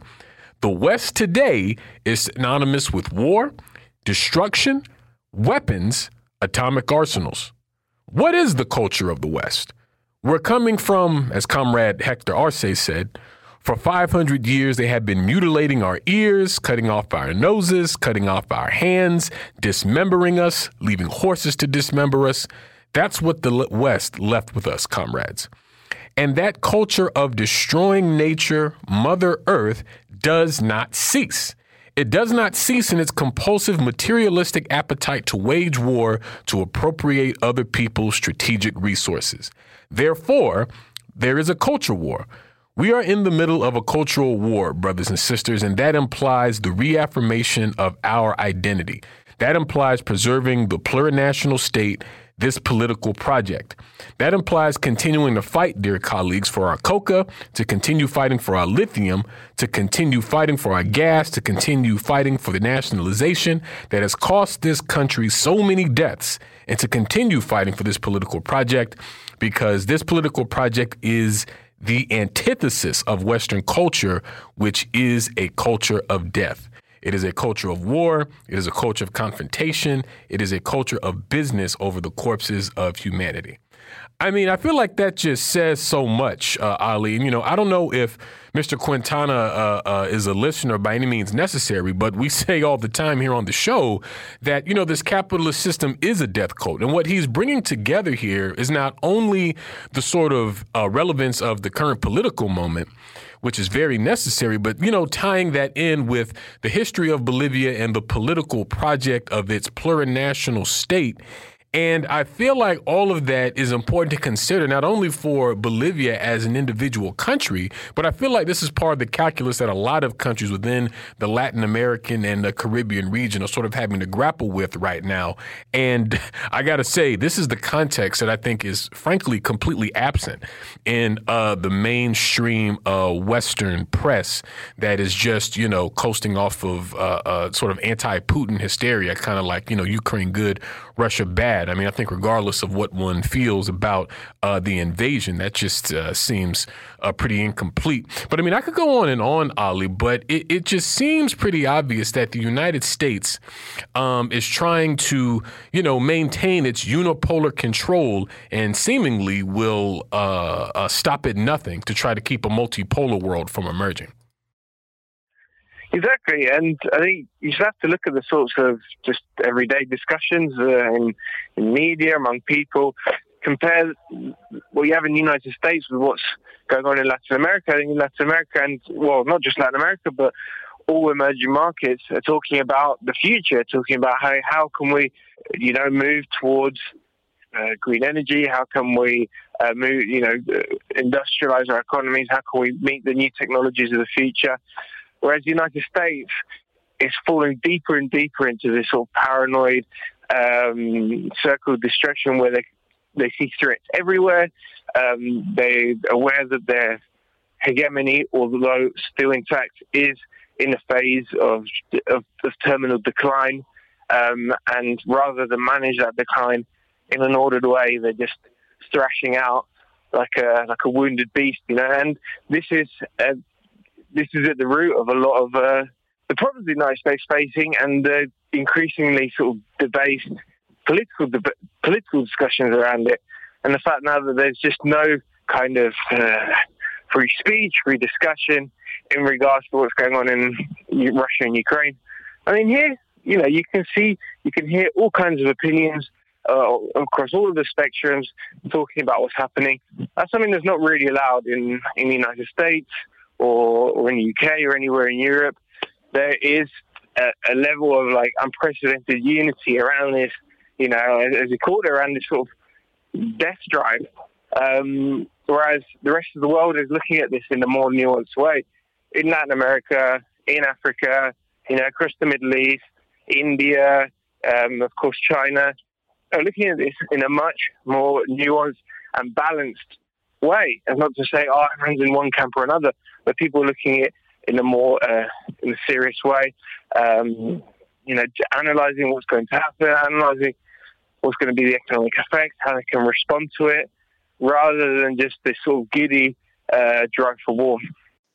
The West today is synonymous with war, destruction, weapons, atomic arsenals. What is the culture of the West? We're coming from, as Comrade Hector Arce said, for 500 years, they have been mutilating our ears, cutting off our noses, cutting off our hands, dismembering us, leaving horses to dismember us. That's what the West left with us, comrades. And that culture of destroying nature, Mother Earth, does not cease. It does not cease in its compulsive materialistic appetite to wage war to appropriate other people's strategic resources. Therefore, there is a culture war we are in the middle of a cultural war, brothers and sisters, and that implies the reaffirmation of our identity. That implies preserving the plurinational state, this political project. That implies continuing to fight, dear colleagues, for our coca, to continue fighting for our lithium, to continue fighting for our gas, to continue fighting for the nationalization that has cost this country so many deaths, and to continue fighting for this political project because this political project is the antithesis of Western culture, which is a culture of death. It is a culture of war. It is a culture of confrontation. It is a culture of business over the corpses of humanity. I mean, I feel like that just says so much, uh, Ollie. And, you know, I don't know if Mr. Quintana uh, uh, is a listener by any means necessary, but we say all the time here on the show that, you know, this capitalist system is a death cult. And what he's bringing together here is not only the sort of uh, relevance of the current political moment, which is very necessary, but, you know, tying that in with the history of Bolivia and the political project of its plurinational state and I feel like all of that is important to consider, not only for Bolivia as an individual country, but I feel like this is part of the calculus that a lot of countries within the Latin American and the Caribbean region are sort of having to grapple with right now. And I got to say, this is the context that I think is frankly completely absent in uh, the mainstream uh, Western press that is just, you know, coasting off of uh, uh sort of anti Putin hysteria, kind of like, you know, Ukraine good, Russia bad. I mean, I think regardless of what one feels about uh, the invasion, that just uh, seems uh, pretty incomplete. But I mean, I could go on and on, Ollie, but it, it just seems pretty obvious that the United States um, is trying to, you know, maintain its unipolar control and seemingly will uh, uh, stop at nothing to try to keep a multipolar world from emerging. Exactly, and I think you just have to look at the sorts of just everyday discussions uh, in, in media among people. Compare what you have in the United States with what's going on in Latin America. I think In Latin America, and well, not just Latin America, but all emerging markets are talking about the future, talking about how how can we, you know, move towards uh, green energy? How can we uh, move, you know, industrialize our economies? How can we meet the new technologies of the future? Whereas the United States is falling deeper and deeper into this sort of paranoid um, circle of destruction where they they see threats everywhere. Um, they're aware that their hegemony, although still intact, is in a phase of of, of terminal decline. Um, and rather than manage that decline in an ordered way, they're just thrashing out like a like a wounded beast, you know. And this is uh, this is at the root of a lot of uh, the problems the United States facing and the increasingly sort of debased political deb- political discussions around it. And the fact now that there's just no kind of uh, free speech, free discussion in regards to what's going on in Russia and Ukraine. I mean, here, you know, you can see, you can hear all kinds of opinions uh, across all of the spectrums talking about what's happening. That's something that's not really allowed in, in the United States or, or in the UK or anywhere in Europe, there is a, a level of like unprecedented unity around this, you know, as, as you called it, around this sort of death drive. Um, whereas the rest of the world is looking at this in a more nuanced way. In Latin America, in Africa, you know, across the Middle East, India, um, of course, China, are looking at this in a much more nuanced and balanced way. And not to say, oh, everyone's in one camp or another, but people are looking at it in a more uh, in a serious way. Um, you know, analysing what's going to happen, analysing what's going to be the economic effects, how they can respond to it, rather than just this sort of giddy uh, drive for war.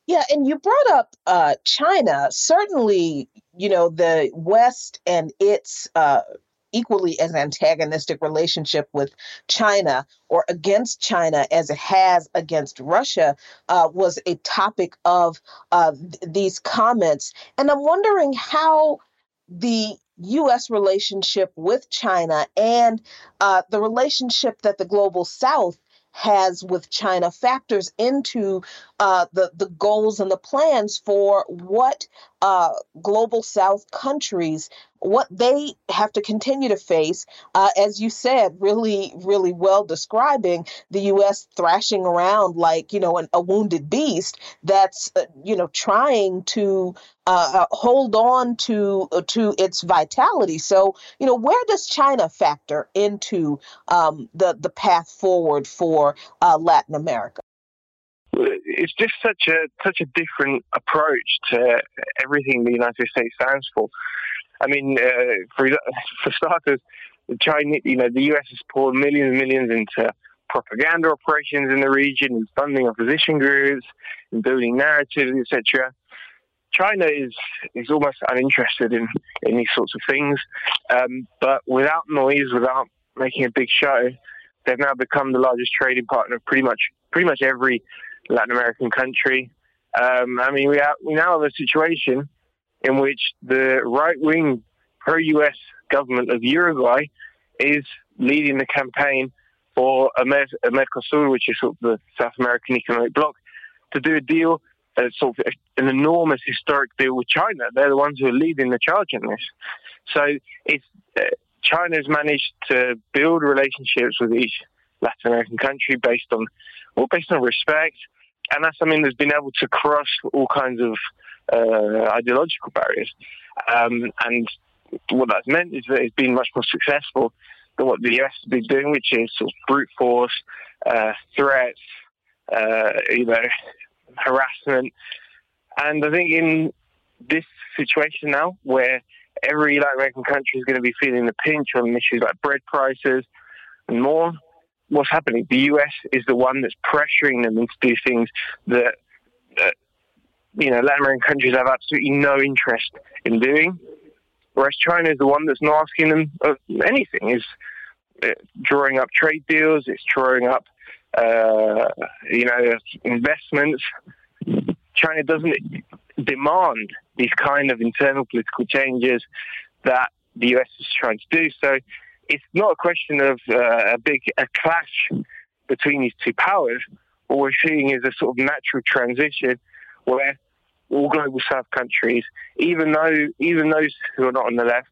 Yeah, and you brought up uh, China. Certainly, you know, the West and its uh, equally as antagonistic relationship with China or against China as it has against Russia uh, was a topic of uh, th- these comments. And I'm wondering how the U.S. relationship with China and uh, the relationship that the global South has with China factors into uh, the the goals and the plans for what uh, global South countries what they have to continue to face, uh, as you said, really, really well describing the U.S. thrashing around like, you know, an, a wounded beast that's, uh, you know, trying to uh, uh hold on to uh, to its vitality. So, you know, where does China factor into um, the the path forward for uh, Latin America? It's just such a such a different approach to everything the United States stands for. I mean, uh, for for starters, China, you know, the US has poured millions and millions into propaganda operations in the region, in funding opposition groups, in building narratives, etc. China is is almost uninterested in, in these sorts of things, um, but without noise, without making a big show, they've now become the largest trading partner of pretty much pretty much every Latin American country. Um, I mean, we have, we now have a situation in which the right wing pro US government of Uruguay is leading the campaign for a, Mercosur, which is sort of the South American economic bloc, to do a deal, uh, sort of an enormous historic deal with China. They're the ones who are leading the charge in this. So it's uh, China's managed to build relationships with each Latin American country based on, well, based on respect, and that's something that's been able to cross all kinds of uh, ideological barriers. Um, and what that's meant is that it's been much more successful than what the US has been doing, which is sort of brute force, uh, threats, uh, you know, harassment. And I think in this situation now, where every Latin American country is going to be feeling the pinch on issues like bread prices and more, what's happening? The US is the one that's pressuring them into do things that, that you know, Latin American countries have absolutely no interest in doing. Whereas China is the one that's not asking them of anything. Is drawing up trade deals. It's drawing up, uh, you know, investments. China doesn't demand these kind of internal political changes that the US is trying to do. So it's not a question of uh, a big a clash between these two powers. What we're seeing is a sort of natural transition where all global south countries, even though even those who are not on the left,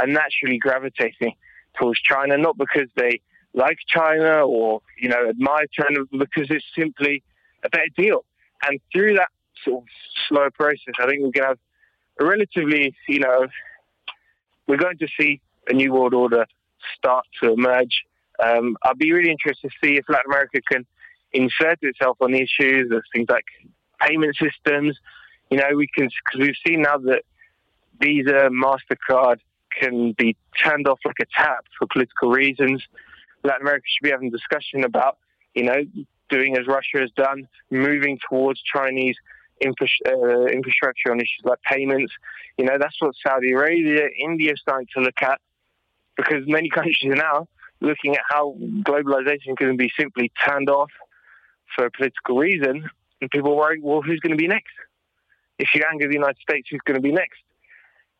are naturally gravitating towards China, not because they like China or you know admire China, but because it's simply a better deal. And through that sort of slow process, I think we're going to have a relatively, you know, we're going to see a new world order start to emerge. Um, I'd be really interested to see if Latin America can insert itself on the issues of things like payment systems, you know, we can because we've seen now that Visa, Mastercard can be turned off like a tap for political reasons. Latin America should be having a discussion about, you know, doing as Russia has done, moving towards Chinese uh, infrastructure on issues like payments. You know, that's what Saudi Arabia, India are starting to look at because many countries are now looking at how globalization can be simply turned off for a political reason. And people worry, well, who's going to be next? if you anger the United States, who's going to be next?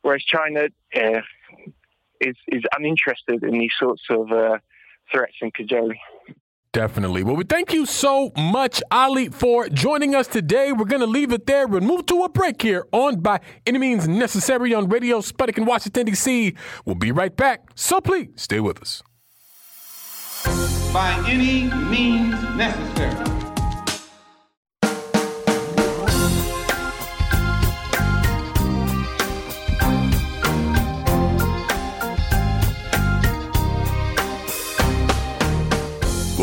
Whereas China uh, is is uninterested in these sorts of uh, threats and cajoling. Definitely. Well, we thank you so much, Ollie, for joining us today. We're going to leave it there and move to a break here on By Any Means Necessary on Radio Sputnik in Washington, D.C. We'll be right back, so please stay with us. By any means necessary.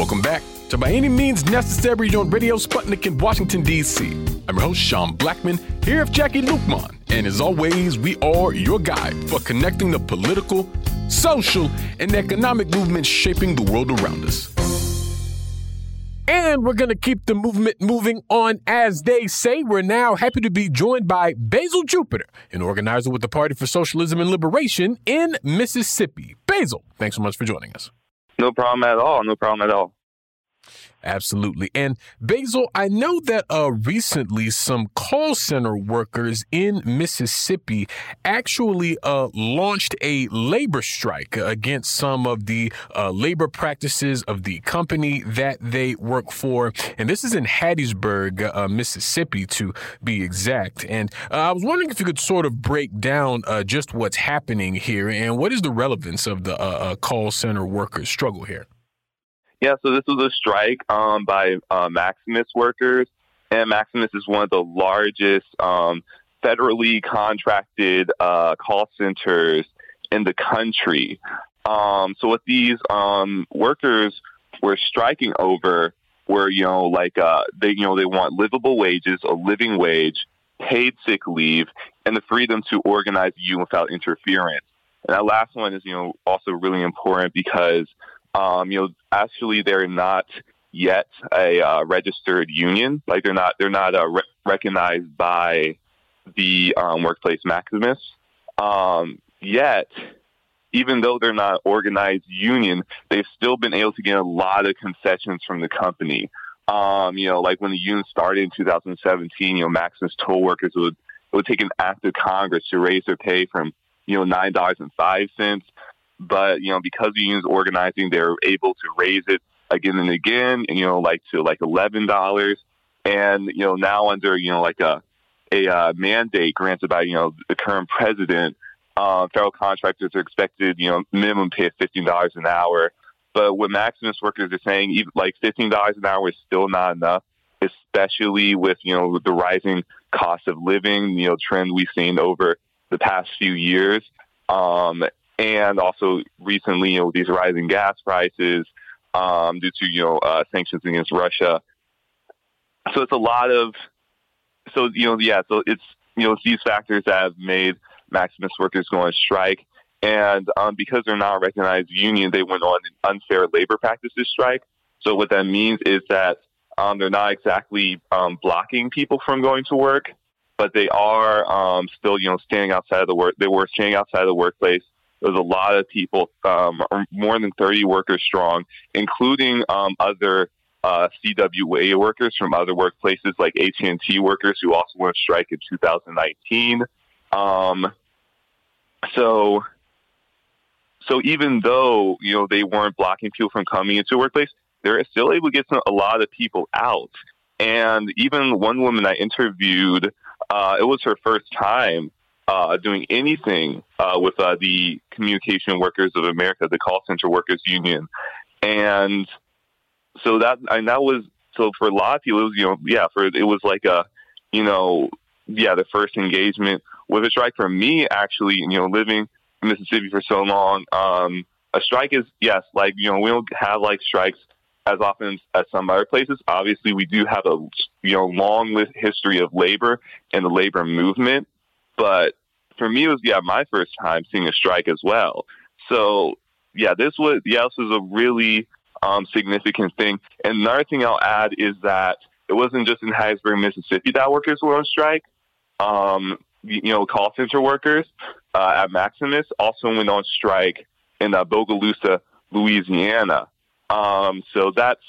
Welcome back to By Any Means Necessary on Radio Sputnik in Washington, D.C. I'm your host, Sean Blackmon, here with Jacquie Luqman. And as always, we are your guide for connecting the political, social, and economic movements shaping the world around us. And we're going to keep the movement moving on, as they say. We're now happy to be joined by Bezal Jupiter, an organizer with the Party for Socialism and Liberation in Mississippi. Bezal, thanks so much for joining us. No problem at all. No problem at all. Absolutely. And Bezal, I know that uh, recently some call center workers in Mississippi actually uh, launched a labor strike against some of the uh, labor practices of the company that they work for. And this is in Hattiesburg, uh, Mississippi, to be exact. And uh, I was wondering if you could sort of break down uh, just what's happening here and what is the relevance of the call center workers' struggle here. Yeah, so this was a strike um, by uh, Maximus workers, and Maximus is one of the largest um, federally contracted uh, call centers in the country. Um, so what these um, workers were striking over were, you know, like uh, they, you know, they want livable wages, a living wage, paid sick leave, and the freedom to organize union without interference. And that last one is, you know, also really important because Um, you know, actually, they're not yet a uh, registered union. Like they're not they're not uh, re- recognized by the um, workplace Maximus. Um, yet, even though they're not organized union, they've still been able to get a lot of concessions from the company. Um, you know, like when the union started in 2017, you know, Maximus toll workers would would take an act of Congress to raise their pay from you know nine dollars and five cents, but you know because the union's organizing, they're able to raise it again and again, you know like to like eleven dollars, and you know now under you know like a a uh, mandate granted by you know the current president, uh, federal contractors are expected you know minimum pay of fifteen dollars an hour. But what Maximus workers are saying, even like fifteen dollars an hour is still not enough, especially with you know the rising cost of living, you know, trend we've seen over the past few years, um, and also recently, you know, these rising gas prices um, due to you know uh, sanctions against Russia. So it's a lot of, so you know, yeah, so it's you know it's these factors that have made Maximus workers go on strike. And um, because they're not a recognized union, they went on an unfair labor practices strike. So what that means is that um, they're not exactly um, blocking people from going to work, but they are um, still, you know, standing outside of the work. They were standing outside of the workplace. There's a lot of people, um, more than 30 workers strong, including um, other uh, CWA workers from other workplaces like AT&T workers who also went strike in 2019. Um, so, so even though you know they weren't blocking people from coming into a workplace, they're still able to get some, a lot of people out. And even one woman I interviewed, uh, it was her first time uh, doing anything uh, with uh, the Communication Workers of America, the call center workers union, and so that and that was so for a lot of people, it was you know yeah for it was like a you know yeah the first engagement with a strike for me actually you know living in Mississippi for so long. Um, a strike is yes like you know we don't have like strikes as often as some other places. Obviously, we do have a you know long history of labor and the labor movement, but for me, it was yeah my first time seeing a strike as well. So yeah, this was yeah this was a really um, significant thing. And another thing I'll add is that it wasn't just in Hattiesburg, Mississippi that workers were on strike. Um, you know, call center workers uh, at Maximus also went on strike in uh, Bogalusa, Louisiana. Um, so that's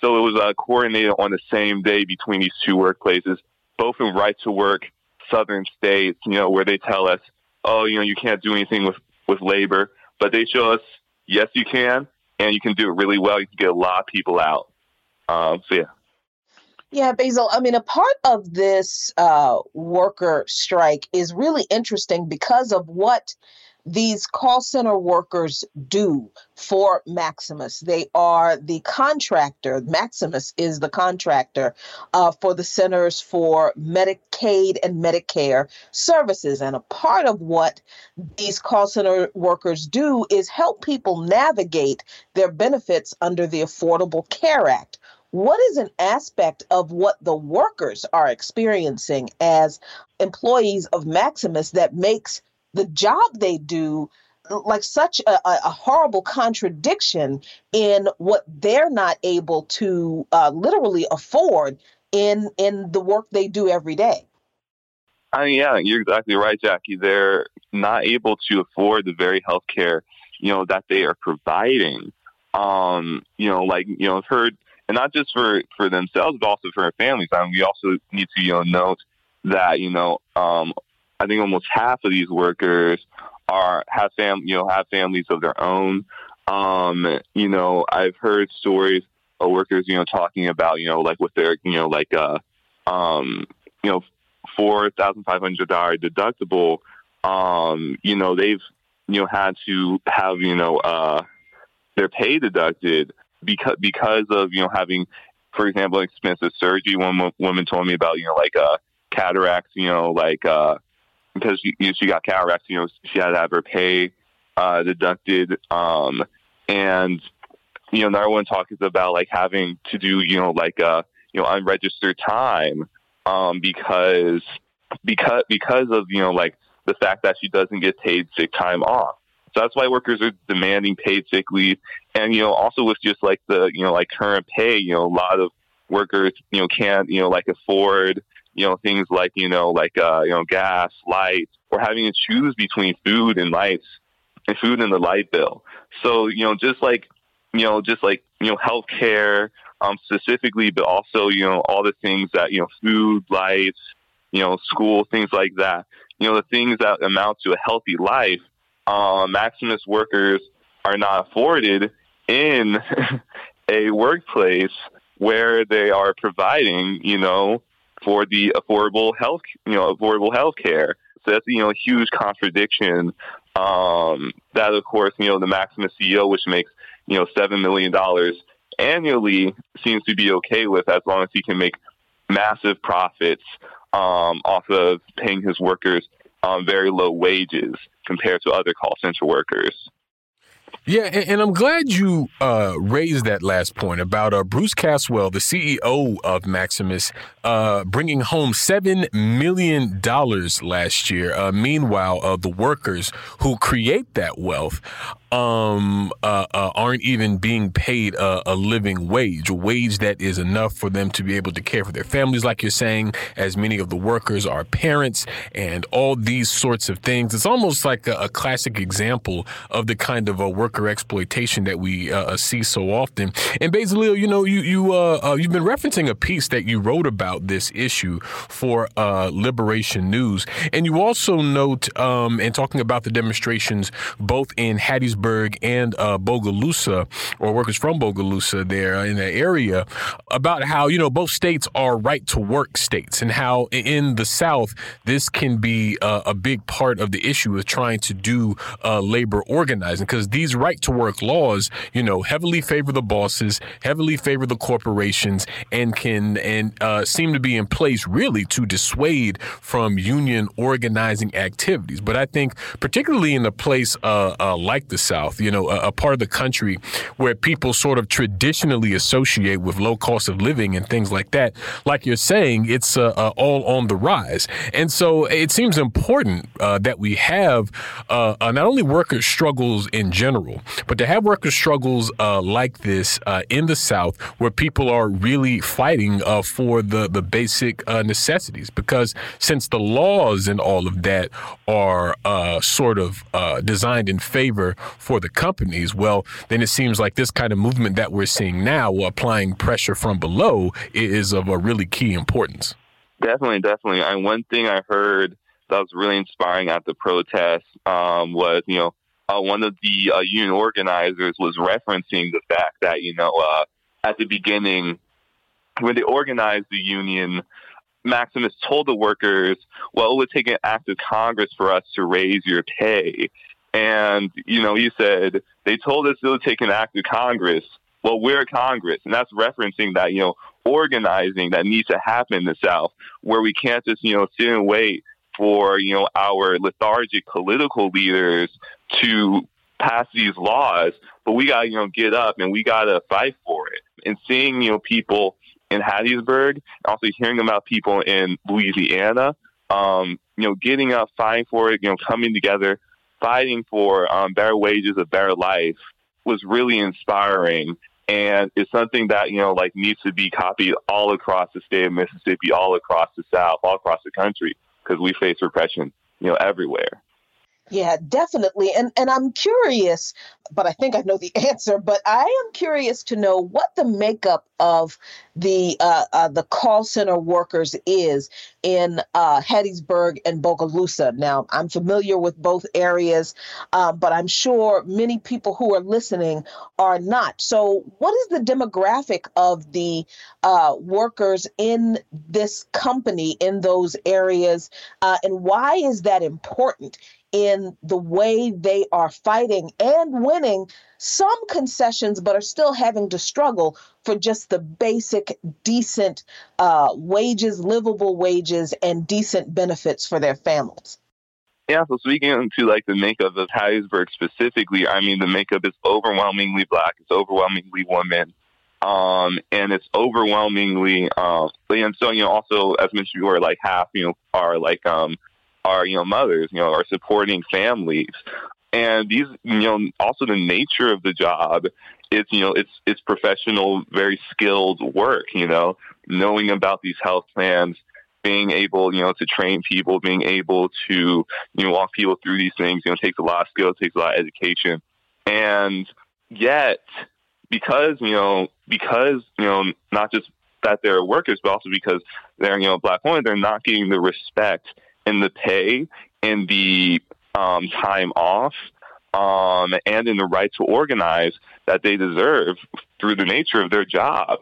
so it was uh, coordinated on the same day between these two workplaces, both in right to work southern states. You know where they tell us, oh, you know, you can't do anything with with labor, but they show us, yes, you can, and you can do it really well. You can get a lot of people out. Um, so yeah. Yeah, Bezal. I mean, a part of this uh, worker strike is really interesting because of what these call center workers do for Maximus. They are the contractor. Maximus is the contractor uh, for the Centers for Medicaid and Medicare Services. And a part of what these call center workers do is help people navigate their benefits under the Affordable Care Act. What is an aspect of what the workers are experiencing as employees of Maximus that makes the job they do like such a, a, horrible contradiction in what they're not able to uh, literally afford in in the work they do every day. I mean, yeah, you're exactly right, Jacquie. They're not able to afford the very health care, you know, that they are providing. Um, you know, like, you know, heard, and not just for, for themselves, but also for their families. I mean, we also need to, you know, note that, you know, um, I think almost half of these workers are have fam you know have families of their own. Um, you know, I've heard stories of workers, you know, talking about, you know, like with their, you know, like uh um, you know, four thousand five hundred dollar deductible, um, you know, they've, you know, had to have, you know, uh their pay deducted because because of, you know, having for example, expensive surgery. One woman told me about, you know, like uh cataracts, you know, like uh because you know, she got cataracts, you know, she had to have her pay uh, deducted. Um, and, you know, another one talks about like having to do, you know, like, uh, you know, unregistered time um, because, because, because of, you know, like the fact that she doesn't get paid sick time off. So that's why workers are demanding paid sick leave. And, you know, also with just like the, you know, like current pay, you know, a lot of workers, you know, can't, you know, like afford, you know, things like, you know, like, uh, you know, gas, lights, or having to choose between food and lights and food and the light bill. So, you know, just like, you know, just like, you know, healthcare, um, specifically, but also, you know, all the things that, you know, food, lights, you know, school, things like that. You know, the things that amount to a healthy life, uh, Maximus workers are not afforded in a workplace where they are providing, you know, for the affordable health, you know, affordable health care. So that's, you know, a huge contradiction. Um, that, of course, you know, the Maximus CEO, which makes, you know, $7 million annually, seems to be okay with as long as he can make massive profits um, off of paying his workers um, very low wages compared to other call center workers. Yeah, and, and, I'm glad you uh, raised that last point about uh, Bruce Caswell, the CEO of Maximus, uh, bringing home $7 million last year. Uh, meanwhile, uh, the workers who create that wealth um, uh, uh, aren't even being paid a, a, living wage, a wage that is enough for them to be able to care for their families, like you're saying, as many of the workers are parents and all these sorts of things. It's almost like a, a classic example of the kind of a worker exploitation that we uh, uh see so often. And basically, you know, you you uh, uh, you've been referencing a piece that you wrote about this issue for Liberation News, and you also note um, and talking about the demonstrations both in Hattiesburg And uh, Bogalusa, or workers from Bogalusa there in that area, about how, you know, both states are right to work states and how in the South, this can be uh, a big part of the issue of trying to do uh, labor organizing because these right to work laws, you know, heavily favor the bosses, heavily favor the corporations, and can and uh, seem to be in place really to dissuade from union organizing activities. But I think, particularly in a place uh, uh, like the South, you know, a, a, part of the country where people sort of traditionally associate with low cost of living and things like that. Like you're saying, it's uh, uh, all on the rise. And so it seems important uh, that we have uh, uh, not only worker struggles in general, but to have worker struggles uh, like this in the South where people are really fighting for the, the basic necessities. Because since the laws and all of that are sort of designed in favor for the companies, well, then it seems like this kind of movement that we're seeing now, applying pressure from below, is of a really key importance. Definitely, definitely. And one thing I heard that was really inspiring at the protest um, was, you know, uh, one of the uh, union organizers was referencing the fact that, you know, uh, at the beginning, when they organized the union, Maximus told the workers, well, it would take an act of Congress for us to raise your pay. And, you know, he said, they told us it would take an act of Congress. Well, we're Congress. And that's referencing that, you know, organizing that needs to happen in the South, where we can't just, you know, sit and wait for, you know, our lethargic political leaders to pass these laws, but we got to, you know, get up and we got to fight for it. And seeing, you know, people in Hattiesburg, also hearing about people in Louisiana, um, you know, getting up, fighting for it, you know, coming together fighting for um, better wages, a better life was really inspiring. And it's something that, you know, like needs to be copied all across the state of Mississippi, all across the South, all across the country, because we face repression, you know, everywhere. Yeah, definitely. And and I'm curious, but I think I know the answer, but I am curious to know what the makeup of the uh, uh, the call center workers is in uh, Hattiesburg and Bogalusa. Now, I'm familiar with both areas, uh, but I'm sure many people who are listening are not. So, what is the demographic of the uh, workers in this company in those areas, uh, and why is that important? In the way they are fighting and winning some concessions, but are still having to struggle for just the basic, decent uh, wages, livable wages, and decent benefits for their families. Yeah, so speaking into like the makeup of Hattiesburg specifically, I mean the makeup is overwhelmingly black, it's overwhelmingly women, um, and it's overwhelmingly uh, and so you know also as mentioned you before, like half you know are like um are, you know, mothers, you know, are supporting families. And these, you know, also the nature of the job it's you know it's it's professional, very skilled work. You know, knowing about these health plans, being able you know to train people, being able to you know walk people through these things. You know, takes a lot of skill, takes a lot of education, and yet because you know because you know not just that they're workers, but also because they're you know black women, they're not getting the respect and the pay and the um, time off um, and in the right to organize that they deserve through the nature of their job.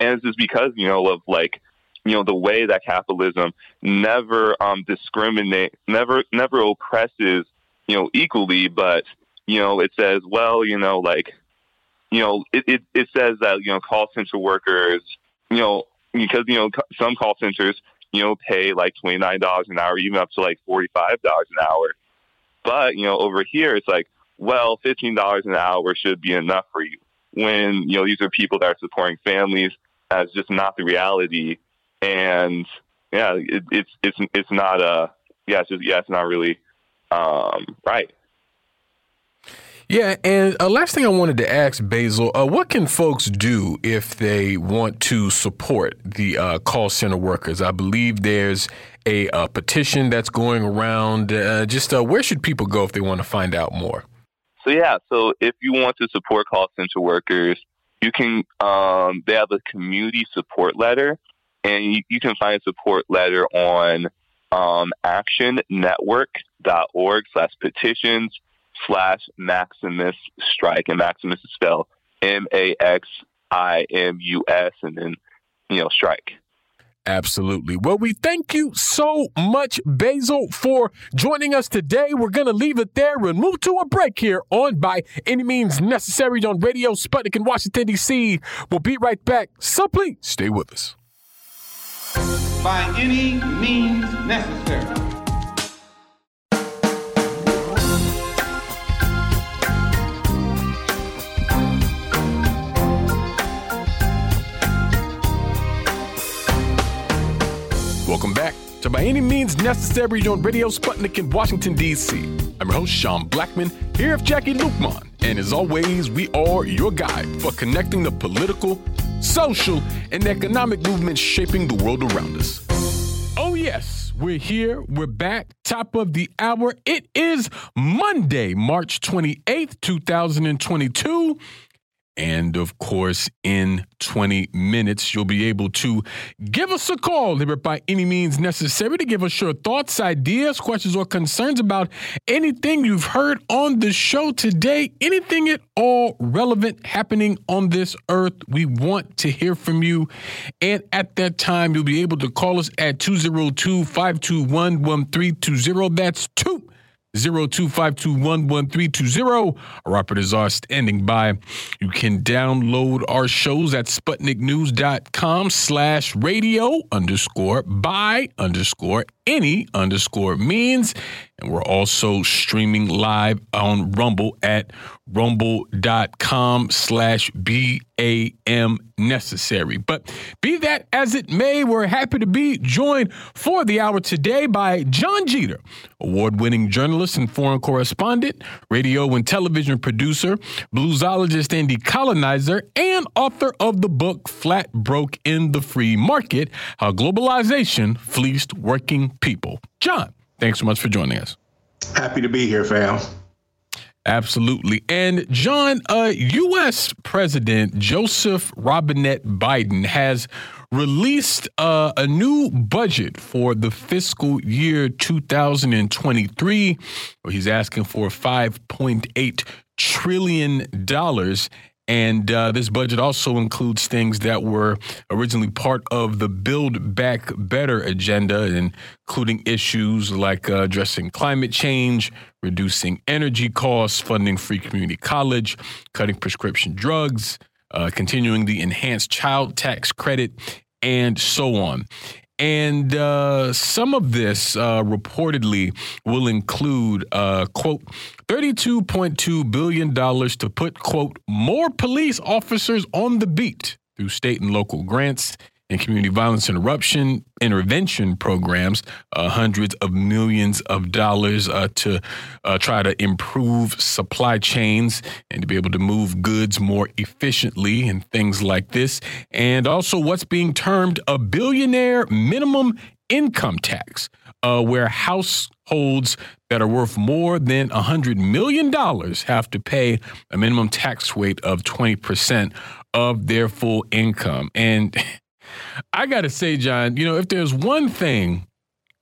And it's just because, you know, of like, you know, the way that capitalism never um, discriminate, never, never oppresses, you know, equally, but, you know, it says, well, you know, like, you know, it, it, it says that, you know, call center workers, you know, because, you know, some call centers, you know, pay like $29 an hour, even up to like $45 an hour. But, you know, over here, it's like, well, $15 an hour should be enough for you. When, you know, these are people that are supporting families. That's just not the reality. And yeah, it, it's, it's, it's not a, yeah, it's just, yeah, it's not really um, right. Yeah, and uh, last thing I wanted to ask Bezal, uh, what can folks do if they want to support the uh, call center workers? I believe there's a, a petition that's going around. Uh, just uh, where should people go if they want to find out more? So yeah, so if you want to support call center workers, you can. Um, they have a community support letter, and you, you can find a support letter on um, actionnetwork.org slash Maximus strike, and Maximus is spelled M A X I M U S, and then you know strike. Absolutely. Well, we thank you so much, Bezal, for joining us today. We're going to leave it there and move to a break here on By Any Means Necessary on Radio Sputnik in Washington, D.C. We'll be right back, so please stay with us. By any means necessary. Welcome back to By Any Means Necessary on Radio Sputnik in Washington, D.C. I'm your host, Sean Blackmon, here with Jacquie Luqman. And as always, we are your guide for connecting the political, social, and economic movements shaping the world around us. Oh, yes, we're here. We're back. Top of the hour. It is Monday, March 28th, 2022. And of course, in 20 minutes, you'll be able to give us a call here by any means necessary to give us your thoughts, ideas, questions, or concerns about anything you've heard on the show today, anything at all relevant happening on this earth. We want to hear from you. And at that time, you'll be able to call us at 202 521 1320. That's 2 0252111320. Our operators are standing by. You can download our shows at sputniknews.com slash radio underscore by underscore any underscore means. And we're also streaming live on Rumble at rumble.com slash BAM necessary. But be that as it may, we're happy to be joined for the hour today by Jon Jeter, award winning journalist and foreign correspondent, radio and television producer, bluesologist and decolonizer, and author of the book Flat Broke in the Free Market How Globalization Fleeced Working people. Jon, thanks so much for joining us. Happy to be here, fam. Absolutely. And Jon, uh, U.S. President Joseph Robinette Biden has released uh, a new budget for the fiscal year 2023, he's asking for $5.8 trillion. And uh, this budget also includes things that were originally part of the Build Back Better agenda, including issues like uh, addressing climate change, reducing energy costs, funding free community college, cutting prescription drugs, uh, continuing the enhanced child tax credit, and so on. And uh, some of this uh, reportedly will include, uh, quote, $32.2 billion to put, quote, more police officers on the beat through state and local grants and community violence interruption intervention programs, uh, hundreds of millions of dollars uh, to uh, try to improve supply chains and to be able to move goods more efficiently and things like this. And also what's being termed a billionaire minimum income tax, uh, where households that are worth more than $100 million have to pay a minimum tax rate of 20% of their full income. And I got to say, Jon, you know, if there's one thing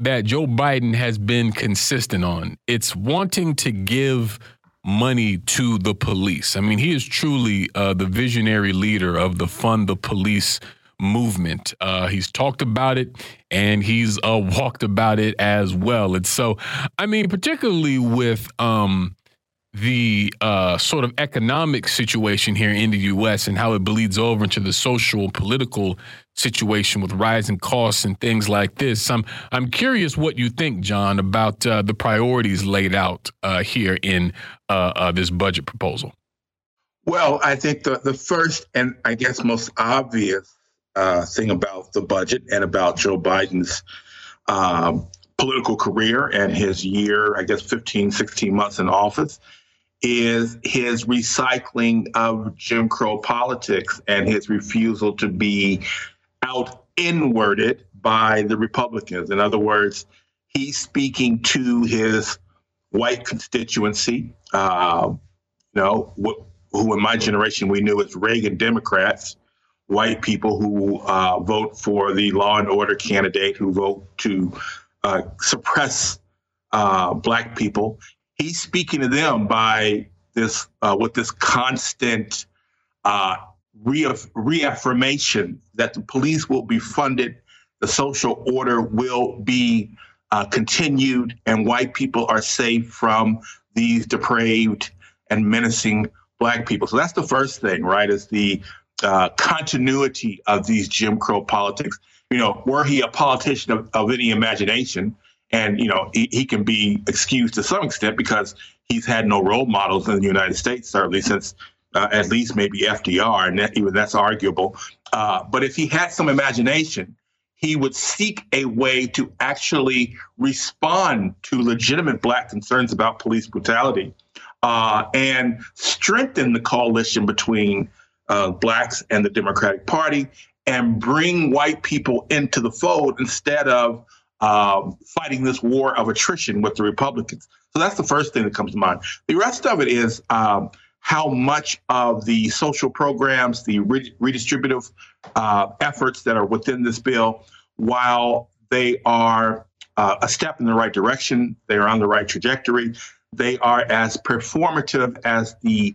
that Joe Biden has been consistent on, it's wanting to give money to the police. I mean, he is truly uh, the visionary leader of the Fund the Police movement. Uh, he's talked about it and he's uh, walked about it as well. And so, I mean, particularly with um, the uh, sort of economic situation here in the U.S. and how it bleeds over into the social and political situation with rising costs and things like this. I'm I'm curious what you think, Jon, about uh, the priorities laid out uh, here in uh, uh, this budget proposal. Well, I think the the first and I guess most obvious uh, thing about the budget and about Joe Biden's um, political career and his year, I guess 15, 16 months in office is his recycling of Jim Crow politics and his refusal to be out inwarded by the Republicans. In other words, he's speaking to his white constituency, uh, you know, wh- who in my generation we knew as Reagan Democrats, white people who uh, vote for the law and order candidate, who vote to uh, suppress uh, black people he's speaking to them by this uh, with this constant uh, reaff- reaffirmation that the police will be funded, the social order will be uh, continued, and white people are safe from these depraved and menacing black people. So that's the first thing, right? Is the uh, continuity of these Jim Crow politics. You know, were he a politician of, of any imagination, and you know he, he, can be excused to some extent because he's had no role models in the United States certainly since uh, at least maybe FDR, and that, even that's arguable. Uh, but if he had some imagination, he would seek a way to actually respond to legitimate black concerns about police brutality uh, and strengthen the coalition between uh, blacks and the Democratic Party and bring white people into the fold instead of um, fighting this war of attrition with the Republicans. So that's the first thing that comes to mind. The rest of it is um, how much of the social programs, the re- redistributive uh, efforts that are within this bill, while they are uh, a step in the right direction, they are on the right trajectory, they are as performative as the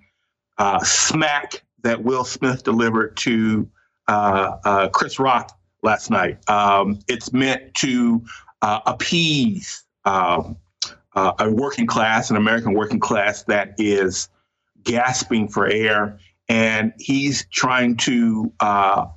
uh, smack that Will Smith delivered to uh, uh, Chris Rock last night. Um, it's meant to uh, appease um, uh, a working class, an American working class that is gasping for air, and he's trying to uh,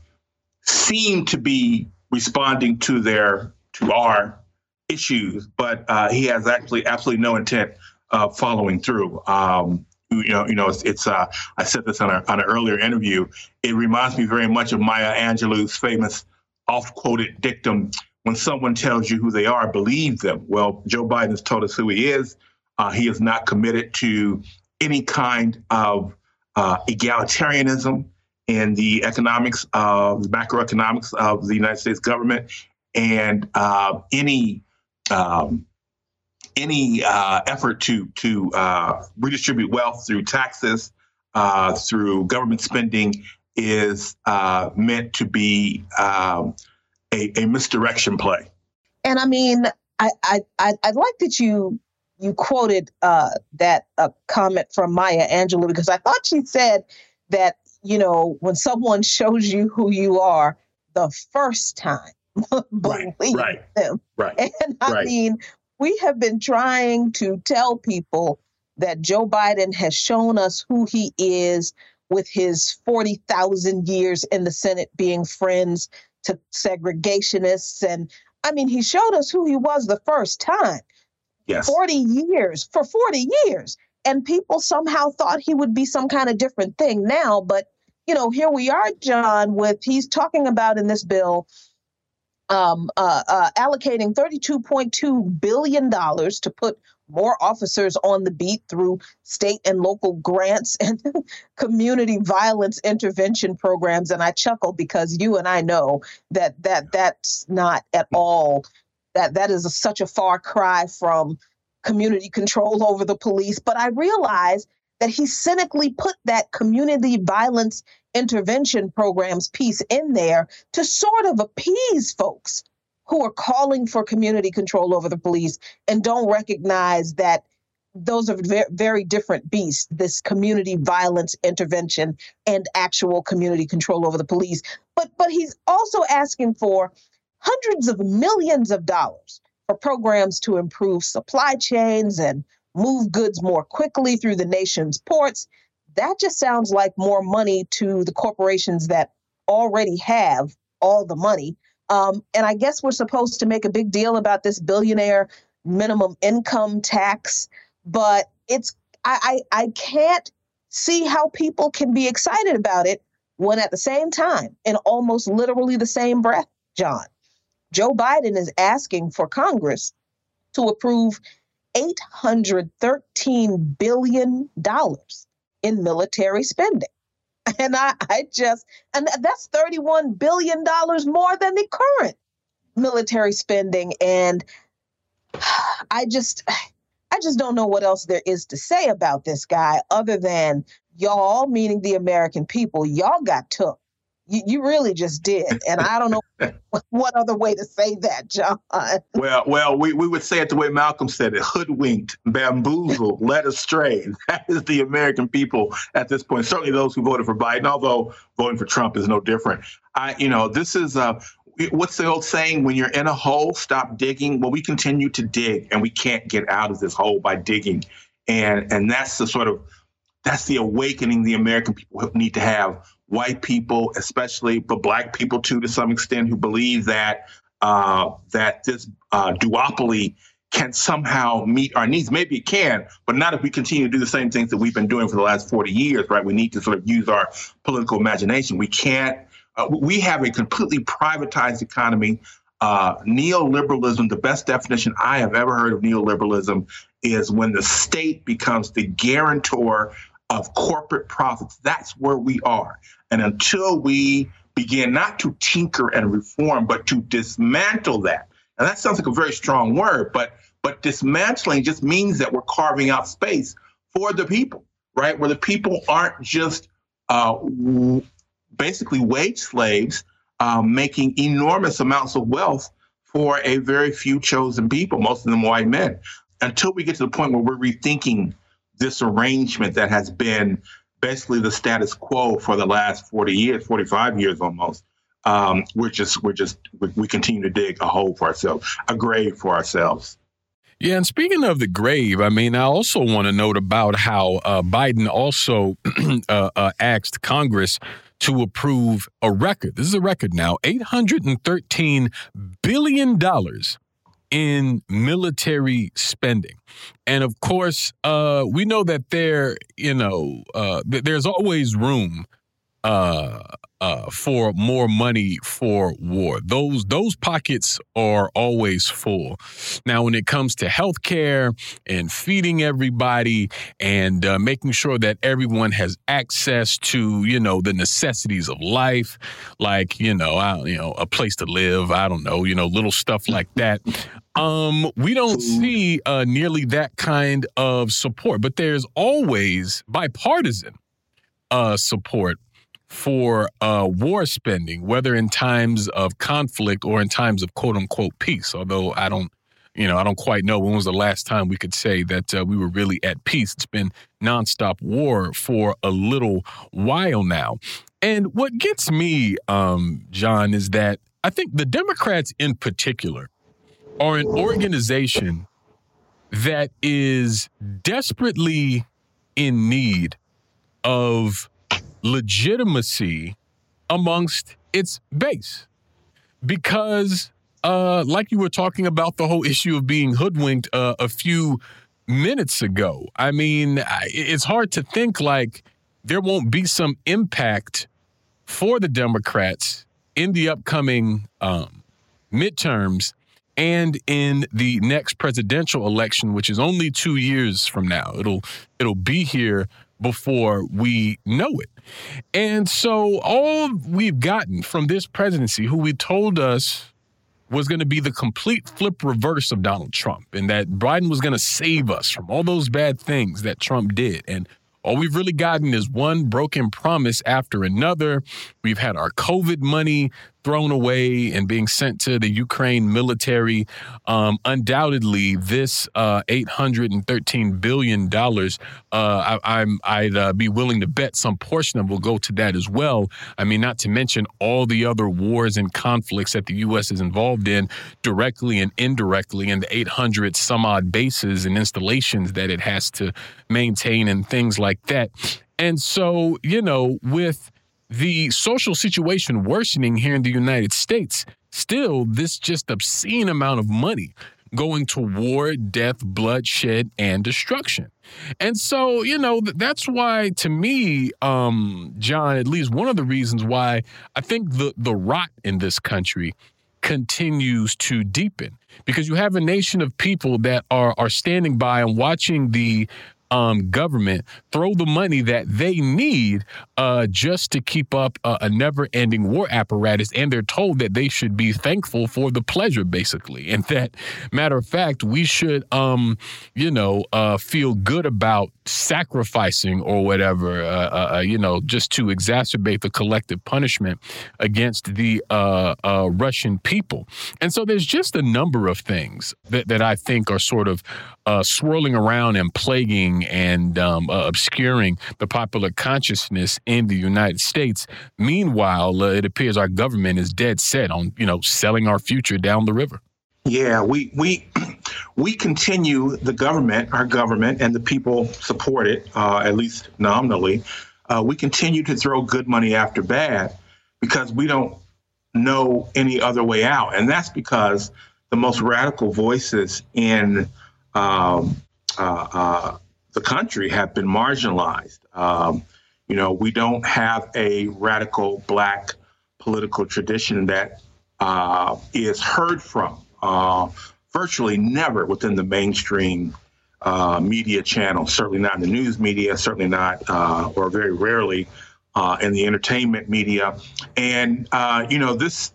seem to be responding to their to our issues, but uh, he has actually absolutely no intent of following through. Um, you know, you know, it's, it's uh, I said this on, a, on an earlier interview. It reminds me very much of Maya Angelou's famous oft-quoted dictum: "When someone tells you who they are, believe them." Well, Joe Biden has told us who he is. Uh, he is not committed to any kind of uh, egalitarianism in the economics of the macroeconomics of the United States government, and uh, any um, any uh, effort to to uh, redistribute wealth through taxes, uh, through government spending, is uh, meant to be um, a, a, misdirection play. And I mean, I, I, I, I like that you you quoted uh, that uh, comment from Maya Angelou because I thought she said that you know when someone shows you who you are the first time, believe right, right, them. Right. And I right. mean, we have been trying to tell people that Joe Biden has shown us who he is with his 40,000 years in the Senate being friends to segregationists. And I mean, he showed us who he was the first time. Yes. 40 years, for 40 years. And people somehow thought he would be some kind of different thing now, but you know, here we are, Jon, with he's talking about in this bill um, uh, uh, allocating $32.2 billion to put more officers on the beat through state and local grants and community violence intervention programs. And i chuckle because you and i know that that that's not at all that that is a, such a far cry from community control over the police. But i realize that he cynically put that community violence intervention programs piece in there to sort of appease folks who are calling for community control over the police and don't recognize that those are very, different beasts this community violence intervention and actual community control over the police. But but he's also asking for hundreds of millions of dollars for programs to improve supply chains and move goods more quickly through the nation's ports. That just sounds like more money to the corporations that already have all the money um, and I guess we're supposed to make a big deal about this billionaire minimum income tax, but it's I, I, I can't see how people can be excited about it when at the same time, in almost literally the same breath, Jon, Joe Biden is asking for Congress to approve $813 billion in military spending. And I, I just, and that's $31 billion more than the current military spending. And I just, I just don't know what else there is to say about this guy other than y'all, meaning the American people, y'all got took you, you really just did. And I don't know what other way to say that, Jon. Well, well, we, we would say it the way Malcolm said it hoodwinked, bamboozled, led astray. That is the American people at this point. Certainly those who voted for Biden, although voting for Trump is no different. I, you know, this is uh, what's the old saying? When you're in a hole, stop digging. Well, we continue to dig, and we can't get out of this hole by digging. And and that's the sort of that's the awakening the American people need to have white people, especially, but black people too, to some extent, who believe that uh, that this uh, duopoly can somehow meet our needs. Maybe it can, but not if we continue to do the same things that we've been doing for the last 40 years, right? We need to sort of use our political imagination. We can't, uh, we have a completely privatized economy. Uh, neoliberalism, the best definition I have ever heard of neoliberalism is when the state becomes the guarantor of corporate profits. That's where we are. And until we begin not to tinker and reform, but to dismantle that, and that sounds like a very strong word, but but dismantling just means that we're carving out space for the people, right? Where the people aren't just uh, basically wage slaves um, making enormous amounts of wealth for a very few chosen people, most of them white men. Until we get to the point where we're rethinking this arrangement that has been basically the status quo for the last 40 years, 45 years almost. Um, we're just, we're just, we, continue to dig a hole for ourselves, a grave for ourselves. Yeah, and speaking of the grave, I mean, I also want to note about how uh, Biden also uh, uh, asked Congress to approve a record. This is a record now $813 billion in military spending. And of course, uh, we know that there, you know, uh, th- there's always room uh, uh, for more money for war. Those those pockets are always full. Now, when it comes to healthcare and feeding everybody and uh, making sure that everyone has access to you know the necessities of life, like you know, I, you know, a place to live. I don't know, you know, little stuff like that. Um, we don't see uh, nearly that kind of support, but there's always bipartisan uh, support for uh, war spending, whether in times of conflict or in times of quote unquote peace. Although I don't, you know, I don't quite know when was the last time we could say that uh, we were really at peace. It's been nonstop war for a little while now. And what gets me, um, Jon, is that I think the Democrats in particular are an organization that is desperately in need of legitimacy amongst its base. Because, uh, like you were talking about the whole issue of being hoodwinked uh, a few minutes ago, I mean, it's hard to think like there won't be some impact for the Democrats in the upcoming um, midterms and in the next presidential election, which is only two years from now. It'll it'll be here before we know it. And so all we've gotten from this presidency, who we told us was going to be the complete flip reverse of Donald Trump, and that Biden was going to save us from all those bad things that Trump did. And all we've really gotten is one broken promise after another. We've had our COVID money thrown away and being sent to the Ukraine military. Um, undoubtedly, this uh, $813 billion, uh, I, I'd uh, be willing to bet some portion of will go to that as well. I mean, not to mention all the other wars and conflicts that the U.S. is involved in directly and indirectly, and the 800 some odd bases and installations that it has to maintain and things like that. And so, you know, with the social situation worsening here in the United States, still, this just obscene amount of money going to war, death, bloodshed, and destruction. And so, you know, that's why to me, um, Jon, at least one of the reasons why I think the the rot in this country continues to deepen because you have a nation of people that are are standing by and watching the um, government throw the money that they need uh, just to keep up a, a never ending war apparatus. And they're told that they should be thankful for the pleasure, basically. And that, matter of fact, we should, um, you know, uh, feel good about sacrificing or whatever, uh, uh, uh you know, just to exacerbate the collective punishment against the uh, uh, Russian people. And so there's just a number of things that, that I think are sort of swirling around and plaguing and um, obscuring the popular consciousness in the United States. Meanwhile, it appears our government is dead set on, you know, selling our future down the river. Yeah, we we we continue the government, our government, and the people support it, uh, at least nominally. Uh, we continue to throw good money after bad because we don't know any other way out, and that's because the most radical voices in um, uh, uh the country have been marginalized. Um, you know, we don't have a radical black political tradition that uh, is heard from uh, virtually never within the mainstream uh, media channel, certainly not in the news media, certainly not, uh, or very rarely uh, in the entertainment media. And, uh, you know, this,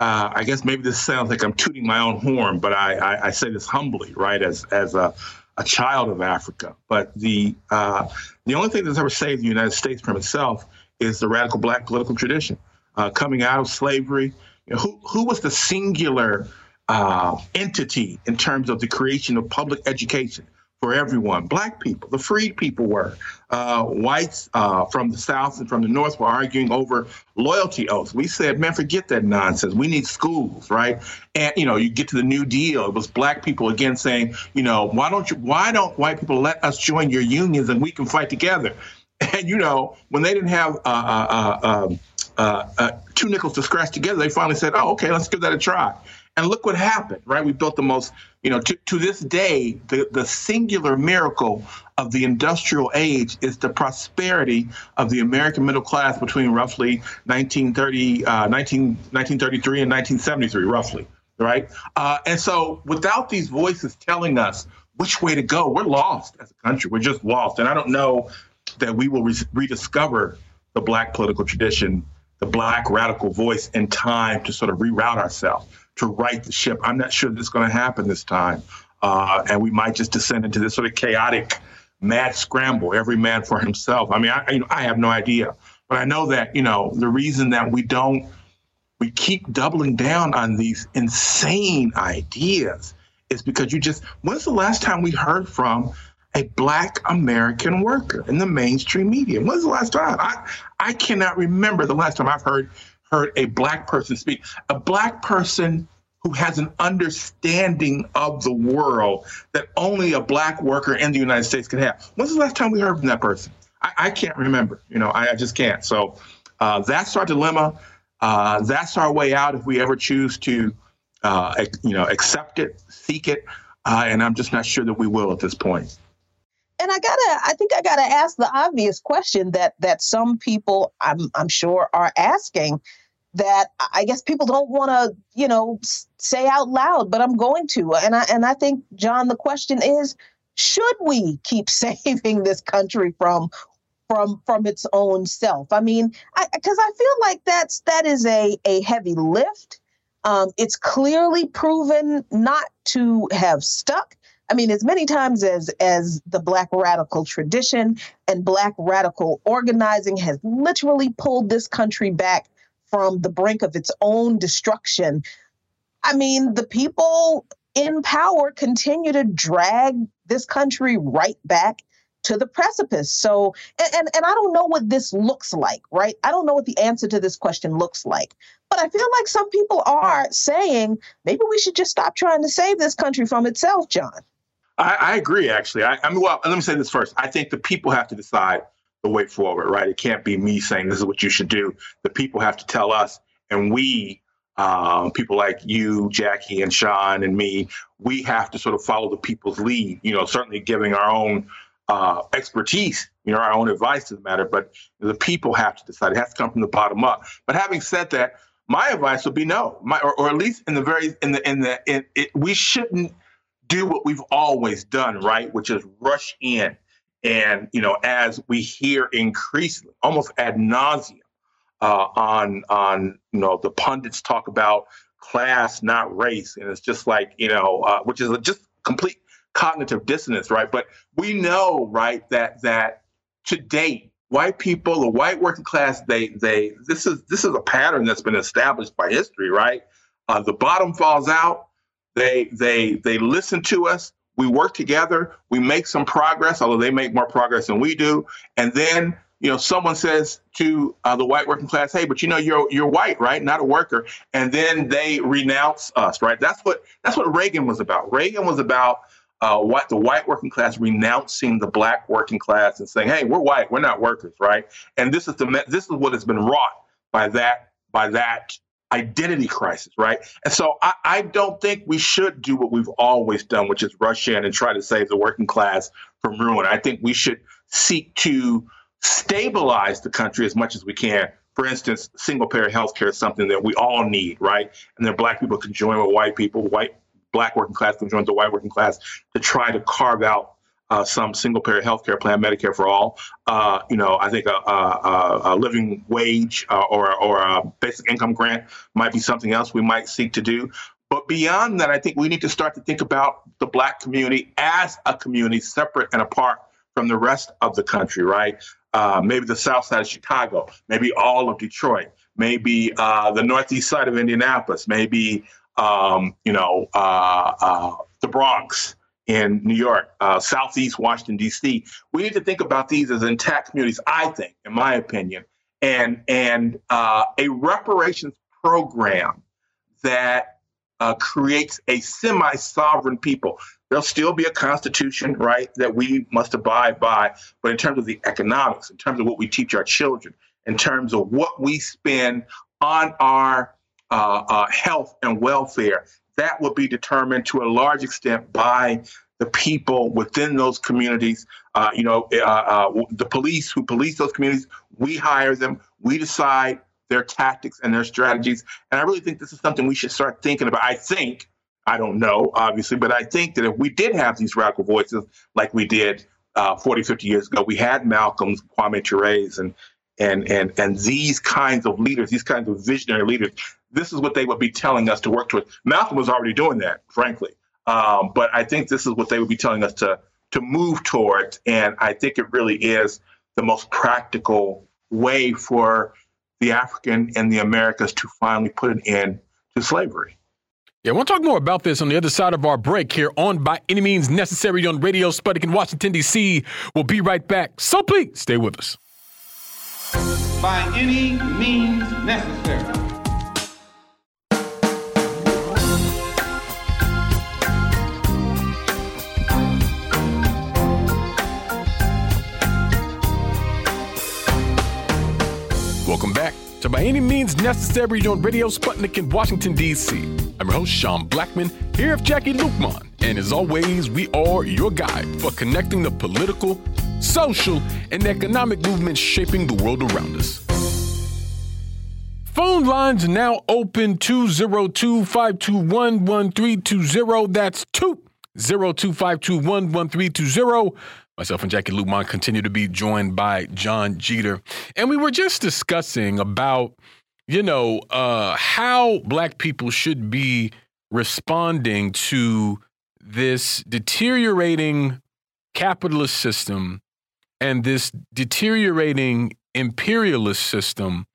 I guess maybe this sounds like I'm tooting my own horn, but I, I, I say this humbly, right, as, as a, a child of Africa. But the, the only thing that's ever saved the United States from itself is the radical black political tradition. coming out of slavery, you know, who, who was the singular uh, entity in terms of the creation of public education for everyone. Black people, the freed people were. Uh, whites uh, from the South and from the North were arguing over loyalty oaths. We said, man, forget that nonsense. We need schools, right? And you know, you get to the New Deal. It was black people again saying, you know, why don't you? Why don't white people let us join your unions and we can fight together? And you know, when they didn't have uh, uh, uh, um, uh two nickels to scratch together, they finally said, oh, okay, let's give that a try. And look what happened, right? We built the most, you know, to, to this day, the, the singular miracle of the industrial age is the prosperity of the American middle class between roughly 1930, uh, 19, 1933 and 1973, roughly, right? Uh, and so without these voices telling us which way to go, we're lost as a country. We're just lost. And I don't know that we will re- rediscover the Black political tradition, the Black radical voice in time to sort of reroute ourselves to right the ship. I'm not sure that's going to happen this time. Uh, and we might just descend into this sort of chaotic, mad scramble, every man for himself. I mean, I, you know, I have no idea. But I know that, you know, the reason that we don't, we keep doubling down on these insane ideas is because you just, when's the last time we heard from a black American worker in the mainstream media? When's the last time? I, I cannot remember the last time I've heard heard a black person speak, a black person who has an understanding of the world that only a black worker in the United States can have. When's the last time we heard from that person? I, I can't remember. You know, I, I just can't. So uh, that's our dilemma. Uh, that's our way out if we ever choose to, uh, you know, accept it, seek it. Uh, and I'm just not sure that we will at this point. and I gotta, I think I gotta ask the obvious question that that some people, I'm I'm sure, are asking. That I guess people don't want to, you know, say out loud, but I'm going to. And I and I think, Jon, the question is, should we keep saving this country from from from its own self? I mean, because I, I, feel like that's that is a a heavy lift. Um, it's clearly proven not to have stuck. I mean, as many times as as the Black radical tradition and Black radical organizing has literally pulled this country back from the brink of its own destruction. I mean, the people in power continue to drag this country right back to the precipice. So, and, and, and I don't know what this looks like, right? I don't know what the answer to this question looks like. But I feel like some people are saying maybe we should just stop trying to save this country from itself, Jon. I, I agree, actually. I, I mean, well, let me say this first. I think the people have to decide the way forward, right? It can't be me saying this is what you should do. The people have to tell us, and we, um, people like you, Jacquie, and Sean, and me, we have to sort of follow the people's lead. You know, certainly giving our own uh, expertise, you know, our own advice to the matter. But the people have to decide. It has to come from the bottom up. But having said that, my advice would be no, my, or, or at least in the very in the in the in, it, we shouldn't do what we've always done, right? Which is rush in. And, you know, as we hear increasingly, almost ad nauseum, uh, on, on, you know, the pundits talk about class, not race. And it's just like, you know, uh, which is just complete cognitive dissonance, right? But we know, right, that, that to date, white people, the white working class, they, they, this is, this is a pattern that's been established by history, right? Uh, the bottom falls out they they they listen to us. We work together. We make some progress, although they make more progress than we do. And then you know someone says to uh, the white working class, "Hey, but you know you're you're white, right? Not a worker." And then they renounce us, right? That's what that's what Reagan was about. Reagan was about uh, what the white working class renouncing the black working class and saying, "Hey, we're white, we're not workers, right?" And this is the this is what has been wrought by that by that identity crisis, right? And so I, I, don't think we should do what we've always done, which is rush in and try to save the working class from ruin. I think we should seek to stabilize the country as much as we can. For instance, single payer health care is something that we all need, right? And then black people can join with white people, white black working class can join the white working class to try to carve out uh, some single payer health care plan, Medicare for all. Uh, you know, I think a, a, a living wage uh, or, or a basic income grant might be something else we might seek to do. But beyond that, I think we need to start to think about the Black community as a community separate and apart from the rest of the country, right? Uh, maybe the south side of Chicago, maybe all of Detroit, maybe uh, the northeast side of Indianapolis, maybe um, you know uh, uh the Bronx, in New York, uh, Southeast Washington, D.C. We need to think about these as intact communities, I think, in my opinion, and, and uh, a reparations program that uh, creates a semi sovereign people. There'll still be a constitution, right, that we must abide by. But in terms of the economics, in terms of what we teach our children, in terms of what we spend on our uh, uh, health and welfare, that will be determined to a large extent by the people within those communities. Uh, you know, uh, uh, the police who police those communities, we hire them, we decide their tactics and their strategies. And I really think this is something we should start thinking about. I think, I don't know, obviously, but I think that if we did have these radical voices like we did uh, 40, 50 years ago, we had Malcolm's, Kwame Ture's, and and and and these kinds of leaders, these kinds of visionary leaders, this is what they would be telling us to work towards. Malcolm was already doing that, frankly. Um, but I think this is what they would be telling us to to move towards, and I think it really is the most practical way for the African and the Americas to finally put an end to slavery. Yeah, we'll talk more about this on the other side of our break here on By Any Means Necessary on Radio Sputnik in Washington, D.C. We'll be right back. So please stay with us. By any means necessary. To By Any Means Necessary on Radio Sputnik in Washington, D.C. I'm your host, Sean Blackmon, here with Jacquie Luqman And as always, we are your guide for connecting the political, social, and economic movements shaping the world around us. Phone lines now open 202 521 1320. That's 202 521 1320. Myself and Jacquie Luqman continue to be joined by Jon Jeter. And we were just discussing about, you know, uh, how black people should be responding to this deteriorating capitalist system and this deteriorating imperialist system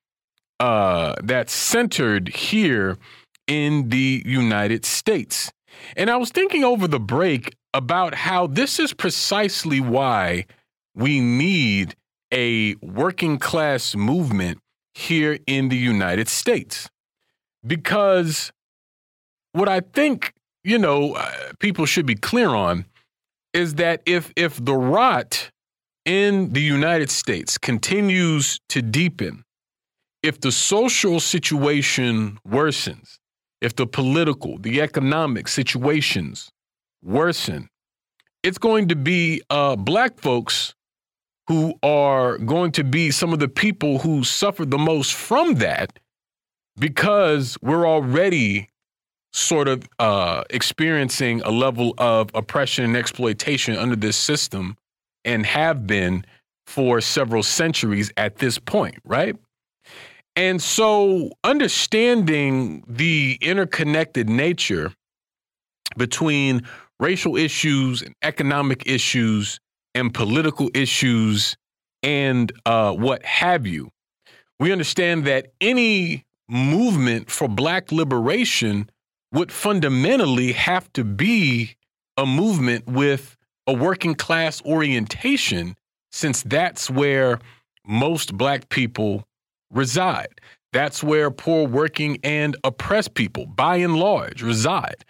uh, that's centered here in the United States. And I was thinking over the break about how this is precisely why we need a working class movement here in the United States. Because what I think, you know, uh, people should be clear on is that if if the rot in the United States continues to deepen, if the social situation worsens, if the political, the economic situations worsen, it's going to be uh, black folks who are going to be some of the people who suffer the most from that because we're already sort of uh, experiencing a level of oppression and exploitation under this system and have been for several centuries at this point, right? And so understanding the interconnected nature between racial issues and economic issues and political issues and uh, what have you, we understand that any movement for Black liberation would fundamentally have to be a movement with a working class orientation, since that's where most Black people reside. That's where poor working and oppressed people, by and large, reside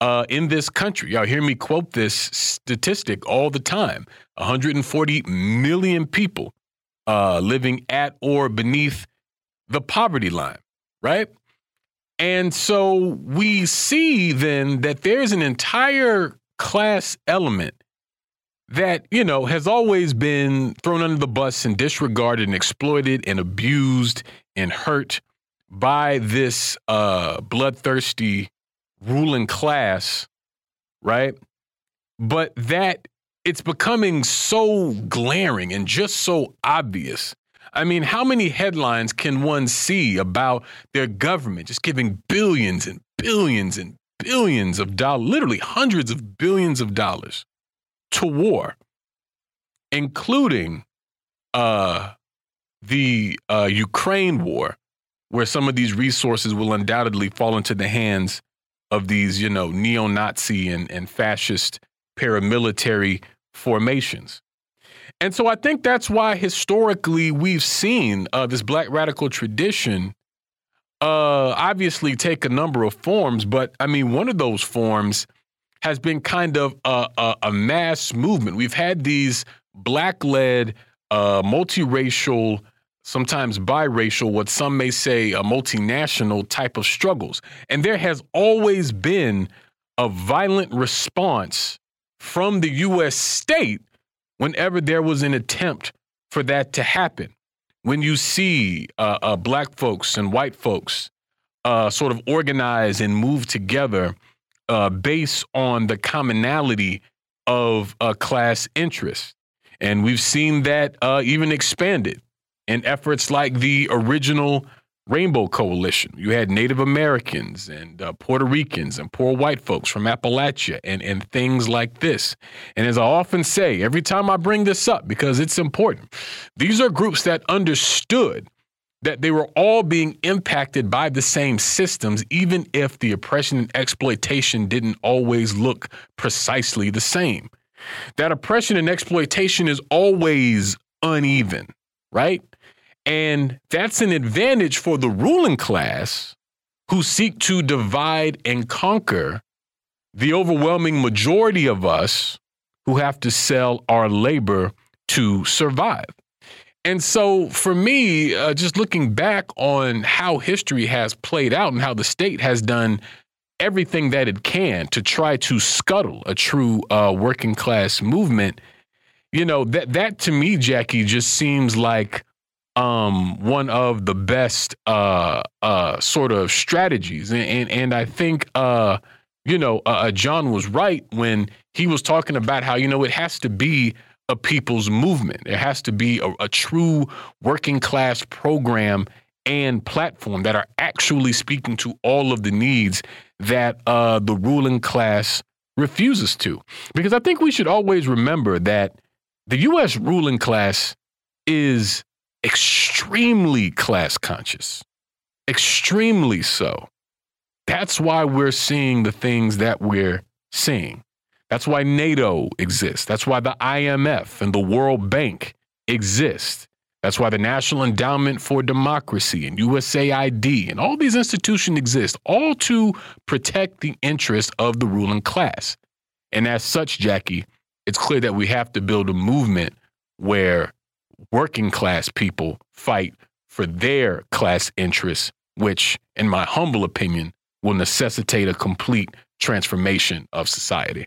uh, in this country. Y'all hear me quote this statistic all the time 140 million people uh, living at or beneath the poverty line, right? And so we see then that there's an entire class element that, you know, has always been thrown under the bus and disregarded and exploited and abused and hurt by this uh, bloodthirsty ruling class, right? But that it's becoming so glaring and just so obvious. I mean, how many headlines can one see about their government just giving billions and billions and billions of dollars, literally hundreds of billions of dollars to war, including uh, the uh, Ukraine war, where some of these resources will undoubtedly fall into the hands of these, you know, neo-Nazi and, and fascist paramilitary formations. And so I think that's why historically we've seen uh, this black radical tradition uh, obviously take a number of forms. But I mean, one of those forms has been kind of a, a, a mass movement. We've had these black led, uh, multiracial sometimes biracial, what some may say a multinational type of struggles. And there has always been a violent response from the U.S. state whenever there was an attempt for that to happen. When you see uh, uh, black folks and white folks uh, sort of organize and move together uh, based on the commonality of a class interest. And we've seen that uh, even expanded in efforts like the original Rainbow Coalition. You had Native Americans and uh, Puerto Ricans and poor white folks from Appalachia and, and things like this. And as I often say, every time I bring this up, because it's important, these are groups that understood that they were all being impacted by the same systems, even if the oppression and exploitation didn't always look precisely the same. That oppression and exploitation is always uneven, right? And that's an advantage for the ruling class who seek to divide and conquer the overwhelming majority of us who have to sell our labor to survive. And so, for me, uh, just looking back on how history has played out and how the state has done everything that it can to try to scuttle a true uh, working class movement, you know that that to me, Jacquie, just seems like um, one of the best uh, uh, sort of strategies, and and, and I think uh, you know uh, uh, Jon was right when he was talking about how you know it has to be a people's movement. It has to be a, a true working class program and platform that are actually speaking to all of the needs that uh, the ruling class refuses to. Because I think we should always remember that the U.S. ruling class is extremely class conscious, extremely so. That's why we're seeing the things that we're seeing. That's why NATO exists. That's why the IMF and the World Bank exist. That's why the National Endowment for Democracy and USAID and all these institutions exist, all to protect the interests of the ruling class. And as such, Jacquie, it's clear that we have to build a movement where working class people fight for their class interests, which, in my humble opinion, will necessitate a complete transformation of society.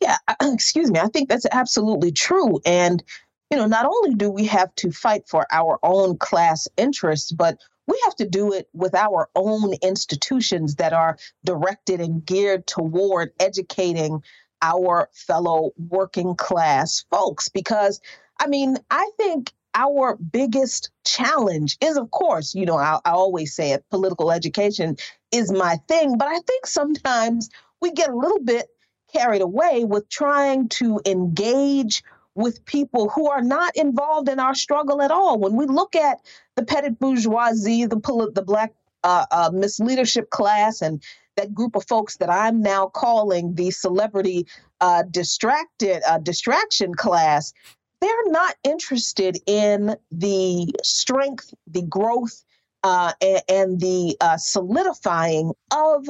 Yeah, excuse me. I think that's absolutely true. And you know, not only do we have to fight for our own class interests, but we have to do it with our own institutions that are directed and geared toward educating our fellow working class folks. Because, I mean, I think our biggest challenge is, of course, you know, I, I always say it political education is my thing, but I think sometimes we get a little bit carried away with trying to engage with people who are not involved in our struggle at all. When we look at the petty bourgeoisie, the the black uh, uh, misleadership class, and that group of folks that I'm now calling the celebrity uh, distracted uh, distraction class, they're not interested in the strength, the growth, uh, and, and, the uh, solidifying of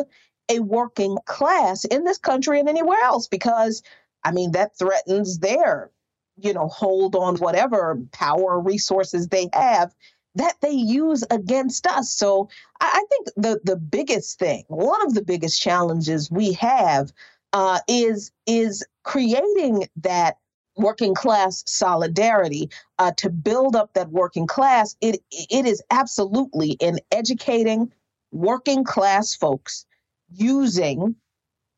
a working class in this country and anywhere else because I mean, that threatens their you know, hold on whatever power resources they have that they use against us. So I think the the biggest thing, one of the biggest challenges we have, uh, is is creating that working class solidarity uh, to build up that working class. It it is absolutely in educating working class folks using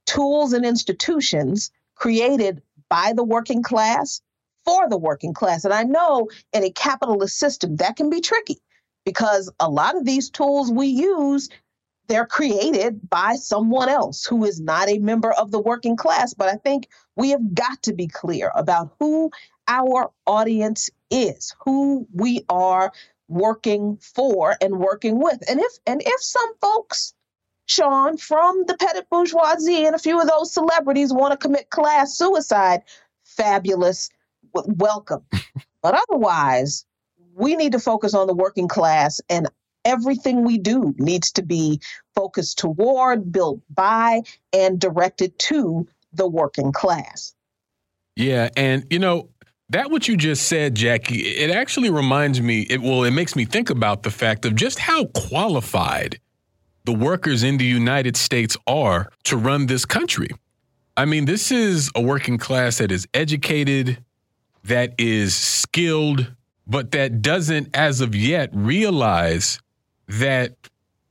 tools and institutions created by the working class for the working class. And I know in a capitalist system that can be tricky because a lot of these tools we use they're created by someone else who is not a member of the working class. But I think we have got to be clear about who our audience is, who we are working for and working with. And if and if some folks, Sean, from the petit bourgeoisie and a few of those celebrities want to commit class suicide, fabulous welcome. but otherwise, we need to focus on the working class and everything we do needs to be focused toward, built by, and directed to the working class. Yeah. And, you know, that what you just said, Jacquie, it actually reminds me, it well, it makes me think about the fact of just how qualified the workers in the United States are to run this country. I mean, this is a working class that is educated, that is skilled, but that doesn't, as of yet, realize that,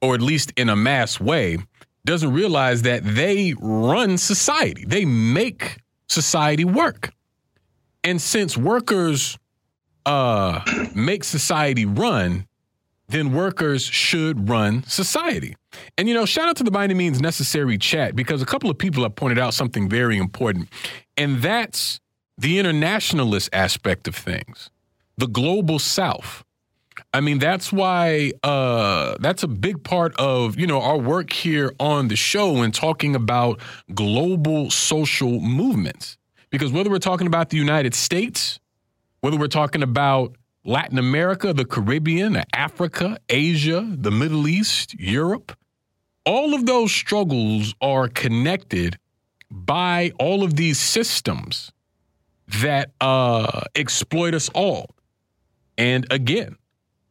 or at least in a mass way, doesn't realize that they run society. They make society work. And since workers uh, make society run, then workers should run society. And you know, shout out to the by any means necessary chat because a couple of people have pointed out something very important, and that's the internationalist aspect of things, the global south. I mean, that's why uh, that's a big part of you know our work here on the show and talking about global social movements. Because whether we're talking about the United States, whether we're talking about Latin America, the Caribbean, Africa, Asia, the Middle East, Europe, all of those struggles are connected by all of these systems that uh, exploit us all. And again,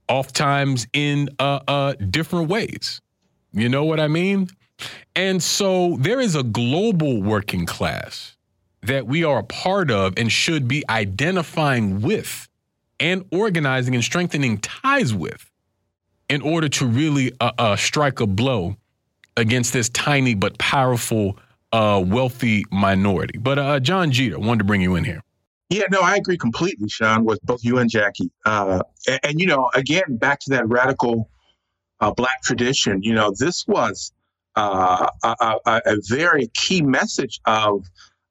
oftentimes in uh, uh, different ways. You know what I mean? And so there is a global working class that we are a part of and should be identifying with and organizing and strengthening ties with in order to really uh, uh, strike a blow against this tiny but powerful, uh, wealthy minority. But uh, Jon Jeter, wanted to bring you in here. Yeah, no, I agree completely, Sean, with both you and Jacquie. Uh, and, and, you know, again, back to that radical uh, black tradition. You know, this was uh, a, a, a, very key message of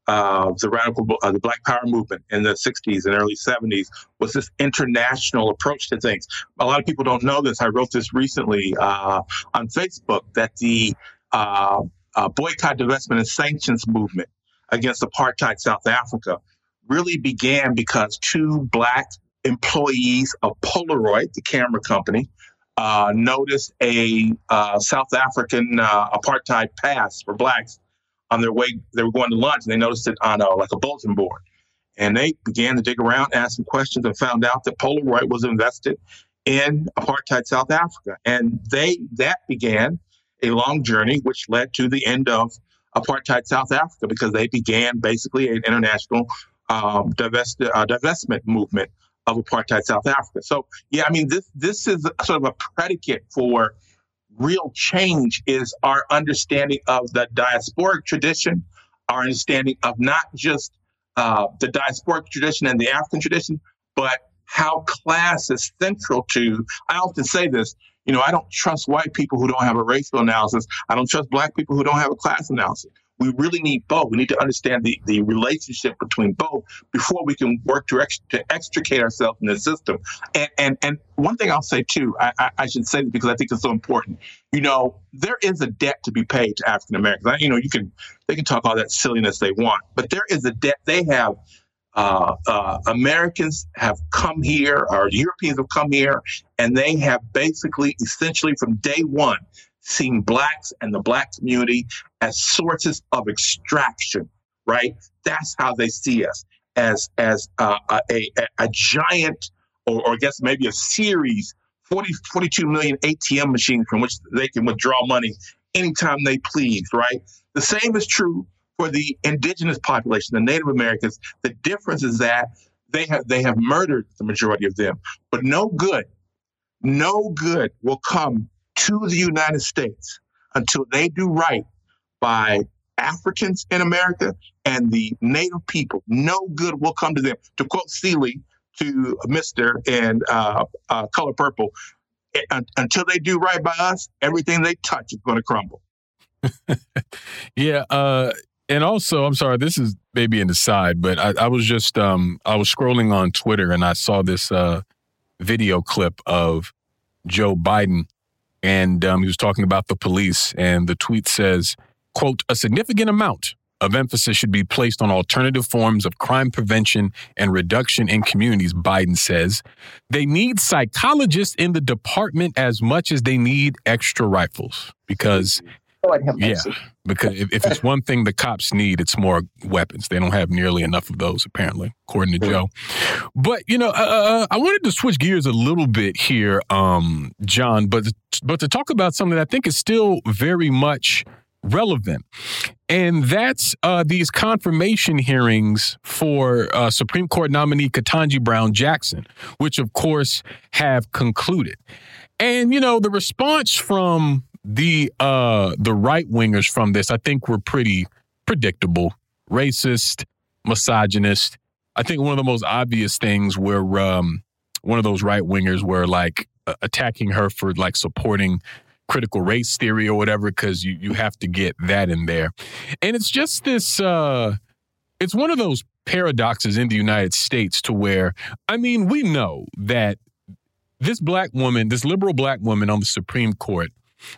the radical, uh, the Black Power movement in the '60s and early '70s was this international approach to things. A lot of people don't know this. I wrote this recently uh, on Facebook that the uh, boycott, divestment, and sanctions movement against apartheid South Africa really began because two black employees of Polaroid, the camera company, uh, noticed a uh, South African uh, apartheid pass for blacks on their way. They were going to lunch, and they noticed it on a, like a bulletin board. And they began to dig around, ask some questions, and found out that Polaroid was invested in apartheid South Africa. And they that began a long journey, which led to the end of apartheid South Africa, because they began basically an international um, divest, uh, divestment movement of apartheid South Africa. So yeah, I mean this this is sort of a predicate for real change is our understanding of the diasporic tradition, our understanding of not just uh, the diasporic tradition and the African tradition, but how class is central to. I often say this. You know, I don't trust white people who don't have a racial analysis. I don't trust black people who don't have a class analysis we really need both. We need to understand the, the relationship between both before we can work to, to extricate ourselves from the system. And, and and one thing I'll say too, I, I, I should say this because I think it's so important. You know, there is a debt to be paid to African Americans. You know, you can they can talk all that silliness they want, but there is a debt they have. Uh, uh, Americans have come here, or Europeans have come here, and they have basically, essentially, from day one, seeing blacks and the black community as sources of extraction, right? That's how they see us as as uh, a, a, a giant, or, or I guess maybe a series, 40, 42 million ATM machines from which they can withdraw money anytime they please, right? The same is true for the indigenous population, the Native Americans. The difference is that they have they have murdered the majority of them, but no good, no good will come to the United States until they do right by Africans in America and the native people. No good will come to them. To quote Celie to Mr. and uh, uh, Color Purple, until they do right by us, everything they touch is going to crumble. yeah. Uh, and also, I'm sorry, this is maybe an aside, but I, I was just, um, I was scrolling on Twitter and I saw this uh, video clip of Joe Biden and um, he was talking about the police. And the tweet says, "quote A significant amount of emphasis should be placed on alternative forms of crime prevention and reduction in communities." Biden says they need psychologists in the department as much as they need extra rifles because yeah, because if, if, it's one thing the cops need, it's more weapons. They don't have nearly enough of those, apparently, according to Joe. But you know, uh, uh, uh, I wanted to switch gears a little bit here, um, Jon, but but to talk about something that I think is still very much relevant, and that's uh, these confirmation hearings for uh, Supreme Court nominee Ketanji Brown Jackson, which of course have concluded. And you know, the response from the uh the right wingers from this, I think, were pretty predictable, racist, misogynist. I think one of the most obvious things were um one of those right wingers were like attacking her for like supporting critical race theory or whatever because you you have to get that in there, and it's just this. uh It's one of those paradoxes in the United States to where I mean we know that this black woman, this liberal black woman on the Supreme Court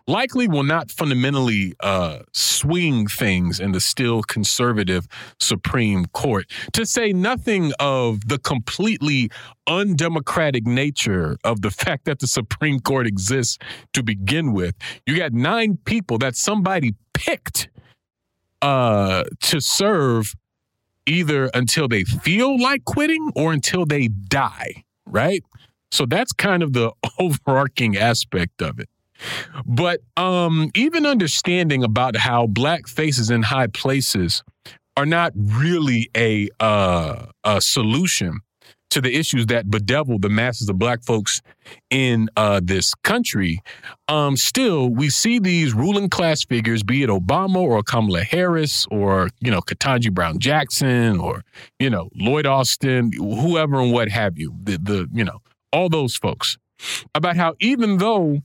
likely will not fundamentally uh, swing things in the still conservative Supreme Court, to say nothing of the completely undemocratic nature of the fact that the Supreme Court exists to begin with. You got nine people that somebody picked uh, to serve either until they feel like quitting or until they die, right? So that's kind of the overarching aspect of it. But um, even understanding about how black faces in high places are not really a uh, a solution to the issues that bedevil the masses of black folks in uh, this country, um, still we see these ruling class figures, be it Obama or Kamala Harris or you know Ketanji Brown Jackson or you know Lloyd Austin, whoever and what have you, the the you know all those folks, about how even though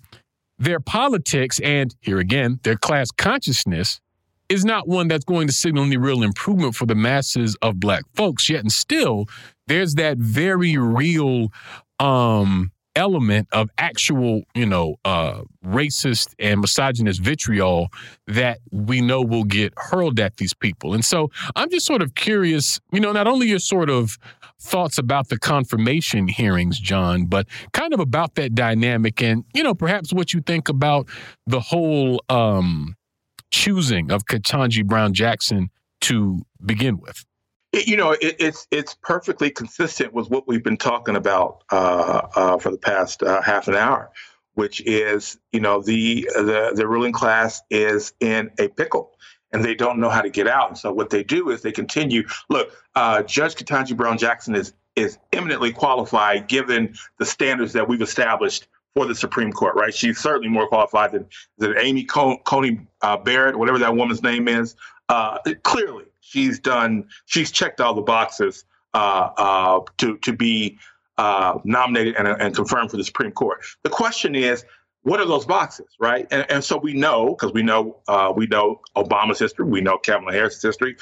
their politics and here again their class consciousness is not one that's going to signal any real improvement for the masses of black folks. Yet and still there's that very real um element of actual, you know, uh, racist and misogynist vitriol that we know will get hurled at these people. And so I'm just sort of curious, you know, not only your sort of thoughts about the confirmation hearings, Jon, but kind of about that dynamic and, you know, perhaps what you think about the whole um, choosing of Ketanji Brown Jackson to begin with. It, you know, it, it's it's perfectly consistent with what we've been talking about uh, uh, for the past uh, half an hour, which is you know the the the ruling class is in a pickle and they don't know how to get out. And so what they do is they continue. Look, uh, Judge Ketanji Brown Jackson is is eminently qualified given the standards that we've established for the Supreme Court. Right? She's certainly more qualified than than Amy Coney uh, Barrett, whatever that woman's name is. Uh, clearly, she's done. She's checked all the boxes uh, uh, to to be uh, nominated and, and confirmed for the Supreme Court. The question is, what are those boxes, right? And, and so we know because we know uh, we know Obama's history, we know Kamala Harris's history.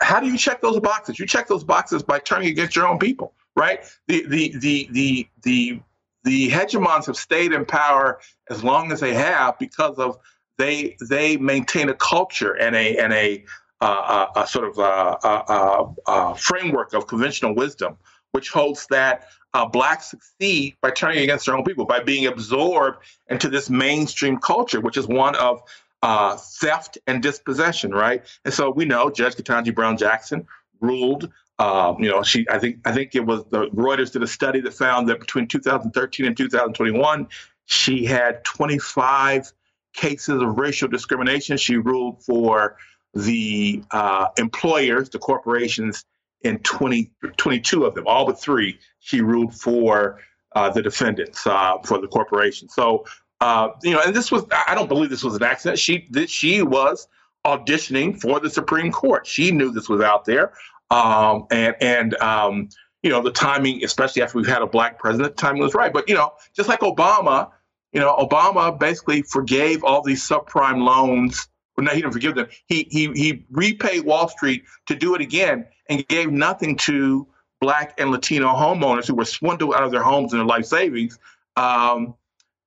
How do you check those boxes? You check those boxes by turning against your own people, right? The the the the the the hegemons have stayed in power as long as they have because of they they maintain a culture and a and a a, a, sort of a, a, framework of conventional wisdom, which holds that uh, blacks succeed by turning against their own people, by being absorbed into this mainstream culture, which is one of uh, theft and dispossession, right? And so we know Judge Ketanji Brown Jackson ruled. Um, you know, she. I think. I think it was the Reuters did a study that found that between 2013 and 2021, she had 25 cases of racial discrimination. She ruled for the uh, employers, the corporations, in 20, 22 of them, all but three, she ruled for uh, the defendants, uh, for the corporation. So, uh, you know, and this was, I don't believe this was an accident. She, this, she was auditioning for the Supreme Court. She knew this was out there. Um, and, and, um, you know, the timing, especially after we've had a black president, the timing was right. But, you know, just like Obama, you know, Obama basically forgave all these subprime loans well, no, he didn't forgive them. He he he repaid Wall Street to do it again and gave nothing to black and Latino homeowners who were swindled out of their homes and their life savings. Um,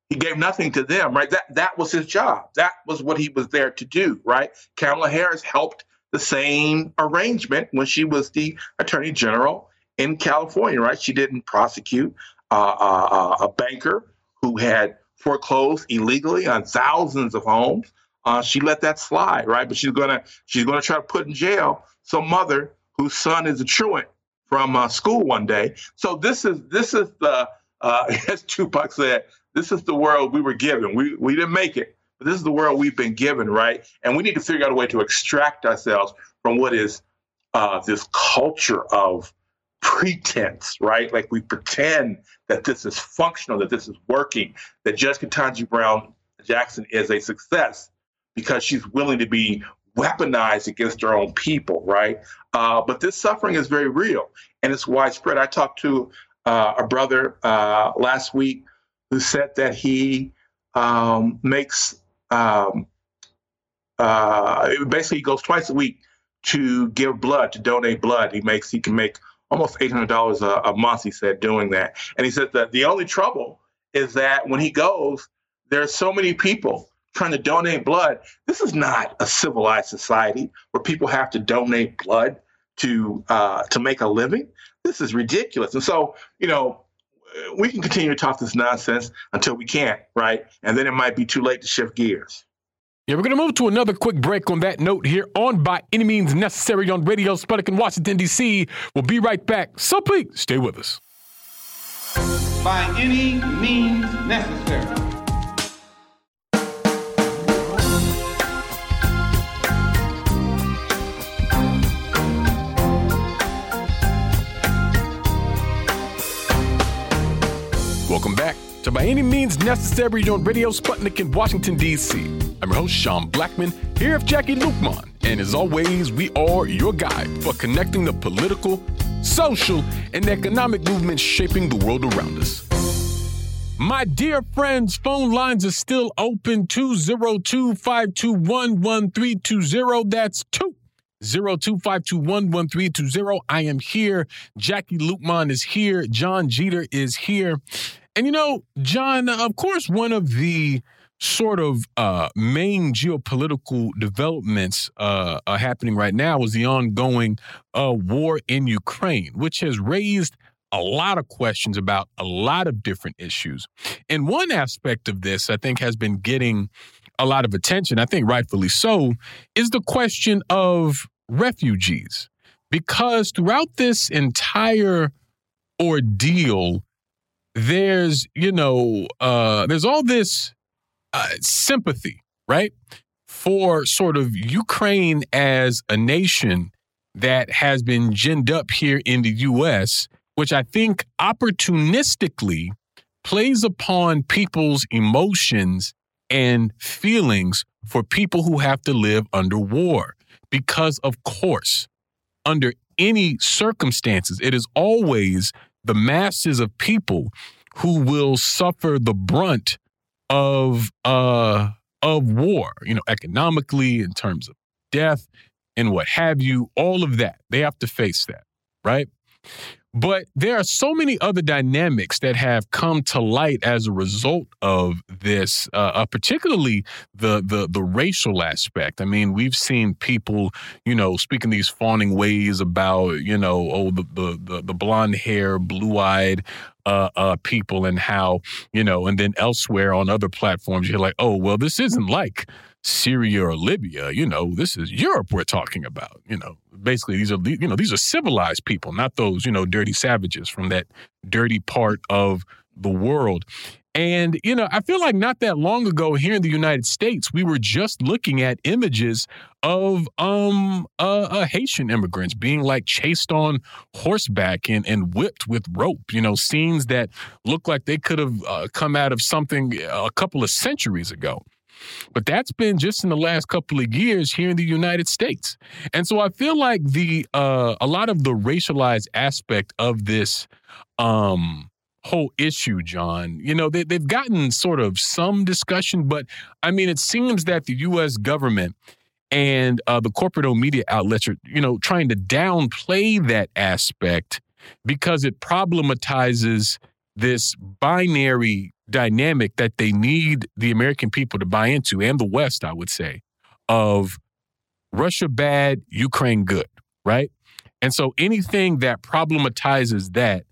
he gave nothing to them, right? That that was his job. That was what he was there to do, right? Kamala Harris helped the same arrangement when she was the attorney general in California, right? She didn't prosecute uh, uh, a banker who had foreclosed illegally on thousands of homes uh, she let that slide, right? But she's gonna she's gonna try to put in jail some mother whose son is a truant from uh, school one day. So this is this is the uh, as Tupac said, this is the world we were given. We we didn't make it, but this is the world we've been given, right? And we need to figure out a way to extract ourselves from what is uh, this culture of pretense, right? Like we pretend that this is functional, that this is working, that Judge Ketanji Brown Jackson is a success because she's willing to be weaponized against her own people, right? Uh, but this suffering is very real and it's widespread. I talked to uh, a brother uh, last week who said that he um, makes um, uh, basically he goes twice a week to give blood to donate blood. He makes he can make almost eight hundred dollars a month. He said doing that, and he said that the only trouble is that when he goes, there's so many people trying to donate blood. This is not a civilized society where people have to donate blood to uh, to make a living. This is ridiculous. And so, you know, we can continue to talk this nonsense until we can't, right? And then it might be too late to shift gears. Yeah, we're going to move to another quick break on that note here on By Any Means Necessary on Radio Sputnik in Washington, D.C. We'll be right back. So please stay with us. By any means necessary. By Any Means Necessary on Radio Sputnik in Washington, D.C. I'm your host, Sean Blackmon, here with Jacquie Luqman. And as always, we are your guide for connecting the political, social, and economic movements shaping the world around us. My dear friends, phone lines are still open 202 521 1320. That's 202 521 1320. I am here. Jacquie Luqman is here. Jon Jeter is here. And you know, Jon, of course, one of the sort of uh, main geopolitical developments uh, are happening right now is the ongoing uh, war in Ukraine, which has raised a lot of questions about a lot of different issues. And one aspect of this, I think, has been getting a lot of attention, I think rightfully so, is the question of refugees. Because throughout this entire ordeal, there's, you know, uh, there's all this uh, sympathy, right, for sort of Ukraine as a nation that has been ginned up here in the U.S., which I think opportunistically plays upon people's emotions and feelings for people who have to live under war. Because, of course, under any circumstances, it is always the masses of people who will suffer the brunt of uh of war, you know, economically in terms of death and what have you, all of that. They have to face that, right? But there are so many other dynamics that have come to light as a result of this, uh, uh, particularly the, the the racial aspect. I mean, we've seen people, you know, speaking these fawning ways about, you know, oh, the the the, the blonde hair, blue eyed uh, uh, people, and how, you know, and then elsewhere on other platforms, you're like, oh, well, this isn't like Syria or Libya. You know, this is Europe we're talking about. You know, basically these are you know these are civilized people, not those you know dirty savages from that dirty part of the world. And, you know, I feel like not that long ago here in the United States, we were just looking at images of um uh, uh, Haitian immigrants being like chased on horseback and, and whipped with rope, you know, scenes that look like they could have uh, come out of something a couple of centuries ago. But that's been just in the last couple of years here in the United States. And so I feel like the uh, a lot of the racialized aspect of this um, whole issue, Jon, you know, they, they've gotten sort of some discussion, but I mean, it seems that the U.S. government and uh, the corporate owned media outlets are, you know, trying to downplay that aspect because it problematizes this binary dynamic that they need the American people to buy into and the West, I would say, of Russia bad, Ukraine good, right? And so anything that problematizes that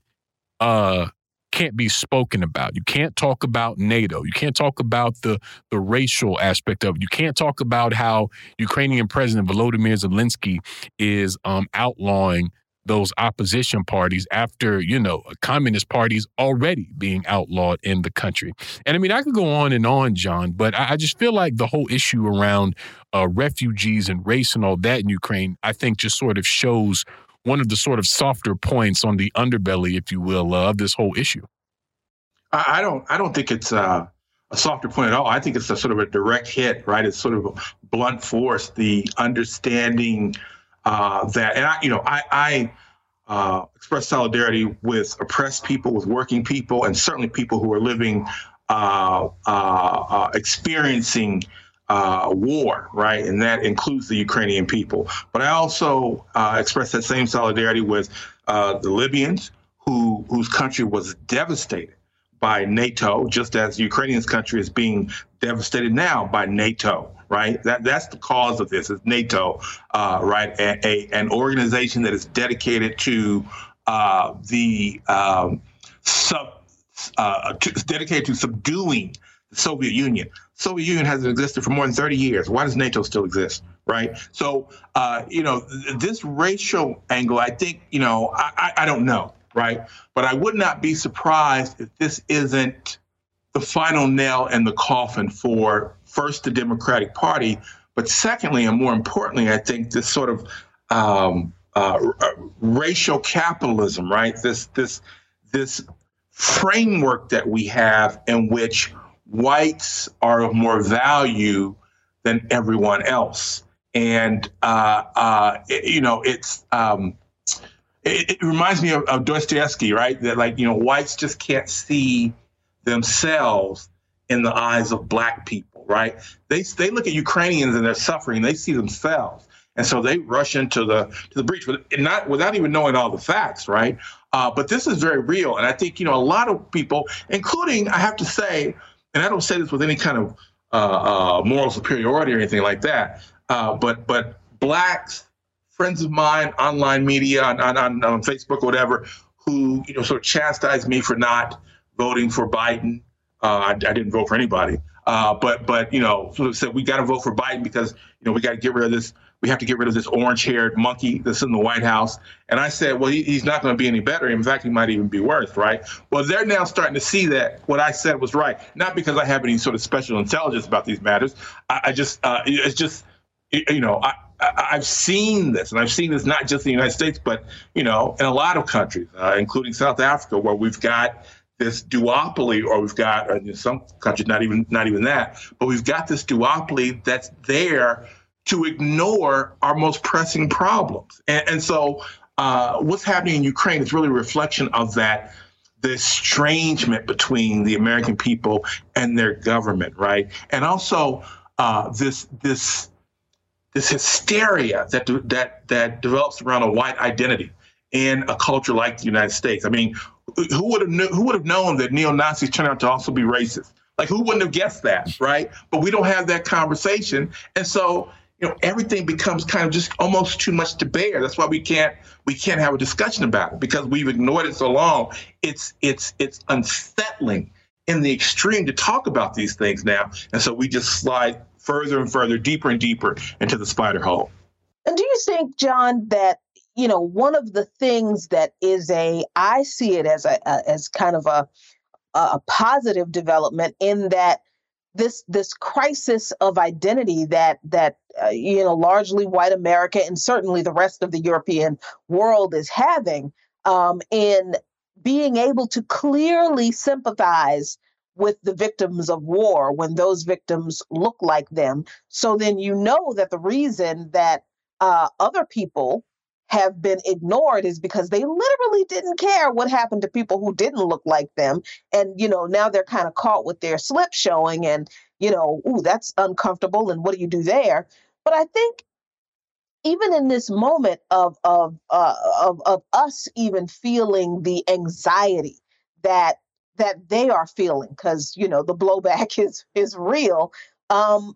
uh, can't be spoken about. You can't talk about NATO. You can't talk about the the racial aspect of it. You can't talk about how Ukrainian President Volodymyr Zelensky is um, outlawing those opposition parties after, you know, communist parties already being outlawed in the country. And I mean, I could go on and on, Jon, but I, I just feel like the whole issue around uh, refugees and race and all that in Ukraine, I think just sort of shows one of the sort of softer points on the underbelly, if you will, uh, of this whole issue. I don't, I don't think it's uh, a softer point at all. I think it's a sort of a direct hit, right? It's sort of blunt force, the understanding uh, that, and I, you know, I, I uh, express solidarity with oppressed people, with working people, and certainly people who are living, uh, uh, uh experiencing war, right? And that includes the Ukrainian people. But I also express that same solidarity with the Libyans, who whose country was devastated by NATO, just as Ukrainian's country is being devastated now by NATO right? That that's the cause of this. Is NATO, uh, right? A, a, an organization that is dedicated to uh, the um, sub, uh, to, dedicated to subduing the Soviet Union. Soviet Union hasn't existed for more than 30 years. Why does NATO still exist? Right. So, uh, you know, th- this racial angle, I think, you know, I, I, I don't know. Right. But I would not be surprised if this isn't the final nail in the coffin for first the Democratic Party, but secondly, and more importantly, I think this sort of um, uh, racial capitalism, right? This this this framework that we have in which whites are of more value than everyone else. And, uh, uh, you know, it's, um, it, it, reminds me of, of Dostoevsky, right? That, like, you know, whites just can't see themselves in the eyes of black people, right? They, they look at Ukrainians and they're suffering, they see themselves. And so they rush into the to the breach, but not without even knowing all the facts, right? Uh, but this is very real, and I think you know a lot of people, including I have to say, and I don't say this with any kind of uh, uh, moral superiority or anything like that, uh, but but blacks, friends of mine, online media, on, on, on Facebook whatever, who you know sort of chastised me for not voting for Biden. Uh, I, I, didn't vote for anybody, uh, but but you know sort of said we got to vote for Biden because you know we got to get rid of this we have to get rid of this orange haired monkey that's in the White House. And I said, well, he, he's not going to be any better. In fact, he might even be worse, right? Well, they're now starting to see that what I said was right. Not because I have any sort of special intelligence about these matters. I, I just, uh, it's just, you know, I, I've seen this, and I've seen this not just in the United States, but you know, in a lot of countries, uh, including South Africa, where we've got this duopoly, or we've got uh, in some countries not even not even that, but we've got this duopoly that's there to ignore our most pressing problems. And, and so, uh, what's happening in Ukraine is really a reflection of that the estrangement between the American people and their government, right? And also uh, this this this hysteria that that that develops around a white identity in a culture like the United States. I mean, who would have who would have known that neo Nazis turn out to also be racist? Like, who wouldn't have guessed that, right? But we don't have that conversation, and so you know everything becomes kind of just almost too much to bear that's why we can't we can't have a discussion about it because we've ignored it so long it's it's it's unsettling in the extreme to talk about these things now and so we just slide further and further deeper and deeper into the spider hole. And do you think Jon that you know one of the things that is a i see it as a, a as kind of a a positive development in that this this crisis of identity that that uh, you know largely white America and certainly the rest of the European world is having um, in being able to clearly sympathize with the victims of war when those victims look like them. So then you know that the reason that uh, other people have been ignored is because they literally didn't care what happened to people who didn't look like them. And, you know, now they're kind of caught with their slip showing and, you know, ooh, that's uncomfortable. And what do you do there? But I think even in this moment of of uh, of of us even feeling the anxiety that that they are feeling because you know the blowback is is real um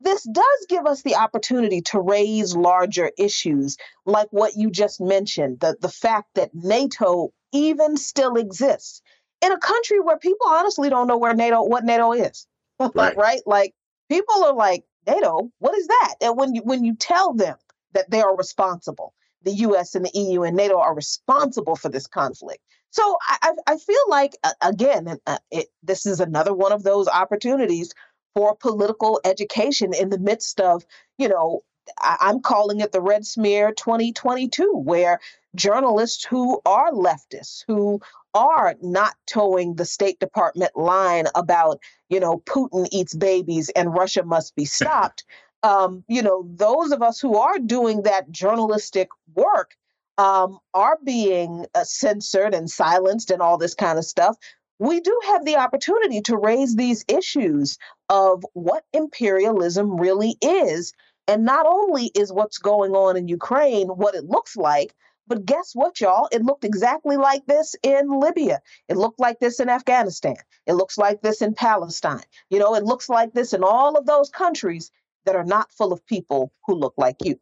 this does give us the opportunity to raise larger issues like what you just mentioned the, the fact that NATO even still exists in a country where people honestly don't know where NATO what NATO is. Right. right? Like people are like, NATO, what is that? And when you when you tell them that they are responsible, the US and the EU and NATO are responsible for this conflict. So I, I feel like, again, uh, it, this is another one of those opportunities for political education in the midst of, you know, I'm calling it the Red Smear 2022, where journalists who are leftists, who are not toeing the State Department line about, you know, Putin eats babies and Russia must be stopped. um, you know, those of us who are doing that journalistic work um, are being uh, censored and silenced and all this kind of stuff we do have the opportunity to raise these issues of what imperialism really is. And not only is what's going on in Ukraine what it looks like, but guess what, y'all? It looked exactly like this in Libya. It looked like this in Afghanistan. It looks like this in Palestine. You know, it looks like this in all of those countries that are not full of people who look like you.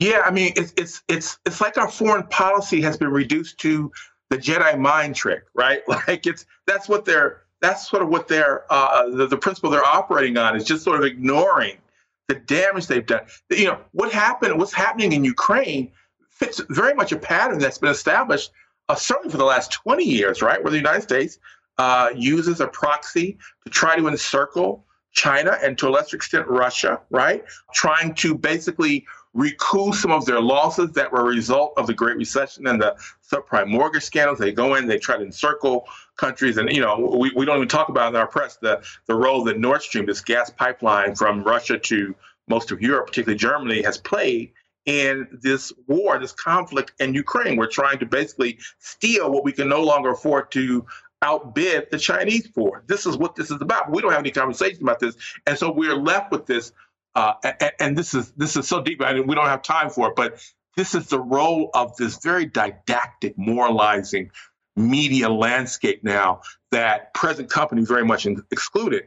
Yeah, I mean, it's it's it's it's like our foreign policy has been reduced to the Jedi mind trick, right? Like it's that's what they're that's sort of what they're uh, the, the principle they're operating on is just sort of ignoring the damage they've done. You know what happened, what's happening in Ukraine fits very much a pattern that's been established uh, certainly for the last 20 years, right? Where the United States uh, uses a proxy to try to encircle China and to a lesser extent Russia, right? Trying to basically recoup some of their losses that were a result of the Great Recession and the subprime mortgage scandals. They go in, they try to encircle countries, and you know we, we don't even talk about in our press the the role that Nord Stream, this gas pipeline from Russia to most of Europe, particularly Germany, has played in this war, this conflict in Ukraine. We're trying to basically steal what we can no longer afford to outbid the Chinese for. This is what this is about. We don't have any conversation about this, and so we're left with this. Uh, and, and, this is this is so deep. I mean, we don't have time for it, but this is the role of this very didactic, moralizing media landscape now that present companies very much excluded.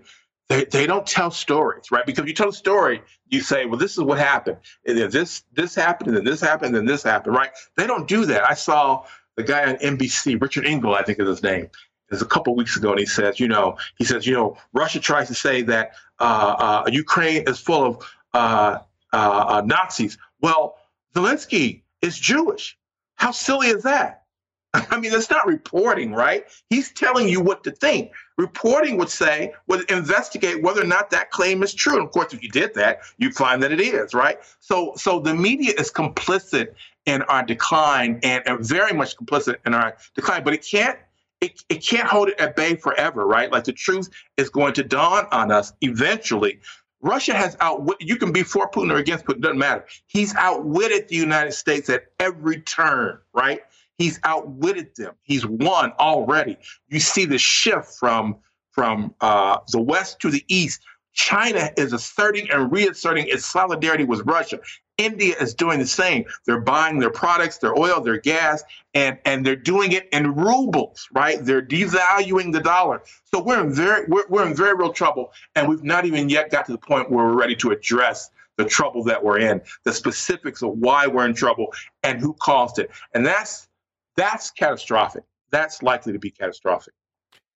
They, they don't tell stories, right? Because you tell a story, you say, well, this is what happened. And then this this happened, and then this happened, and then this happened, right? They don't do that. I saw the guy on NBC, Richard Engel, I think is his name was a couple weeks ago, and he says, you know, he says, you know, Russia tries to say that uh, uh, Ukraine is full of uh, uh, uh, Nazis. Well, Zelensky is Jewish. How silly is that? I mean, that's not reporting, right? He's telling you what to think. Reporting would say, would investigate whether or not that claim is true. And of course, if you did that, you'd find that it is, right? So, so the media is complicit in our decline and, and very much complicit in our decline, but it can't it, it can't hold it at bay forever, right? Like the truth is going to dawn on us eventually. Russia has outwit. You can be for Putin or against Putin, doesn't matter. He's outwitted the United States at every turn, right? He's outwitted them. He's won already. You see the shift from from uh, the west to the east. China is asserting and reasserting its solidarity with Russia. India is doing the same. They're buying their products, their oil, their gas, and, and they're doing it in rubles, right? They're devaluing the dollar. So we're in very we're, we're in very real trouble, and we've not even yet got to the point where we're ready to address the trouble that we're in, the specifics of why we're in trouble and who caused it. And that's that's catastrophic. That's likely to be catastrophic.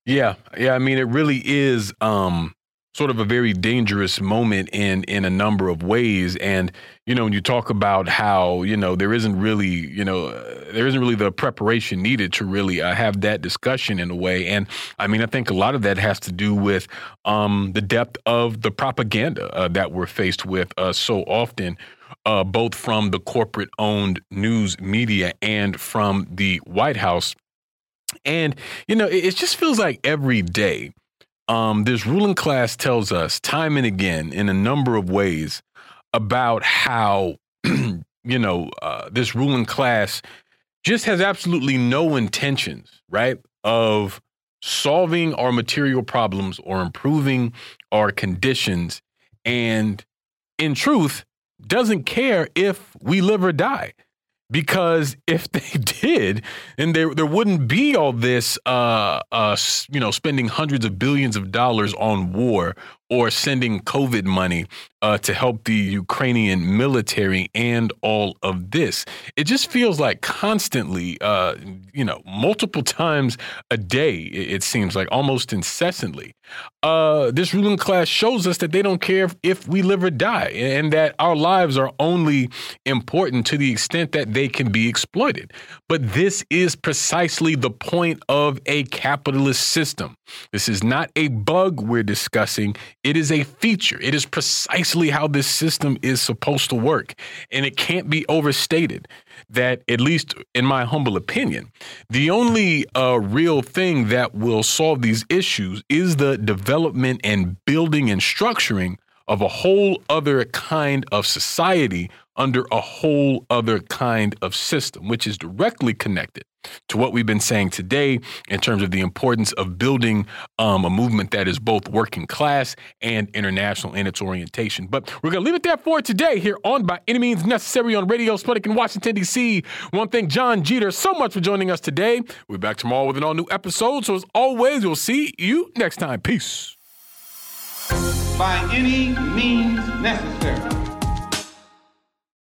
Yeah, yeah. I mean, it really is. Um, sort of a very dangerous moment in in a number of ways. And you know when you talk about how you know there isn't really you know uh, there isn't really the preparation needed to really uh, have that discussion in a way. And i mean i think a lot of that has to do with um, the depth of the propaganda uh, that we're faced with uh, so often uh, both from the corporate owned news media and from the white house. And you know it, it just feels like every day um, this ruling class tells us time and again in a number of ways about how, you know, uh, this ruling class just has absolutely no intentions, right, of solving our material problems or improving our conditions. And in truth, doesn't care if we live or die because if they did, then there there wouldn't be all this, uh, uh, you know, spending hundreds of billions of dollars on war or sending COVID money uh, to help the Ukrainian military and all of this. It just feels like constantly, uh, you know, multiple times a day, it seems like almost incessantly. Uh, this ruling class shows us that they don't care if we live or die and that our lives are only important to the extent that they can be exploited. But this is precisely the point of a capitalist system. This is not a bug we're discussing. It is a feature. It is precisely how this system is supposed to work. And it can't be overstated that, at least in my humble opinion, the only uh, real thing that will solve these issues is the development and building and structuring of a whole other kind of society under a whole other kind of system, which is directly connected to what we've been saying today in terms of the importance of building um, a movement that is both working class and international in its orientation. But we're going to leave it there for today here on By Any Means Necessary on Radio Sputnik in Washington, D.C. One thing, Jon Jeter, so much for joining us today. We'll be back tomorrow with an all new episode. So, as always, we'll see you next time. Peace. By any means necessary.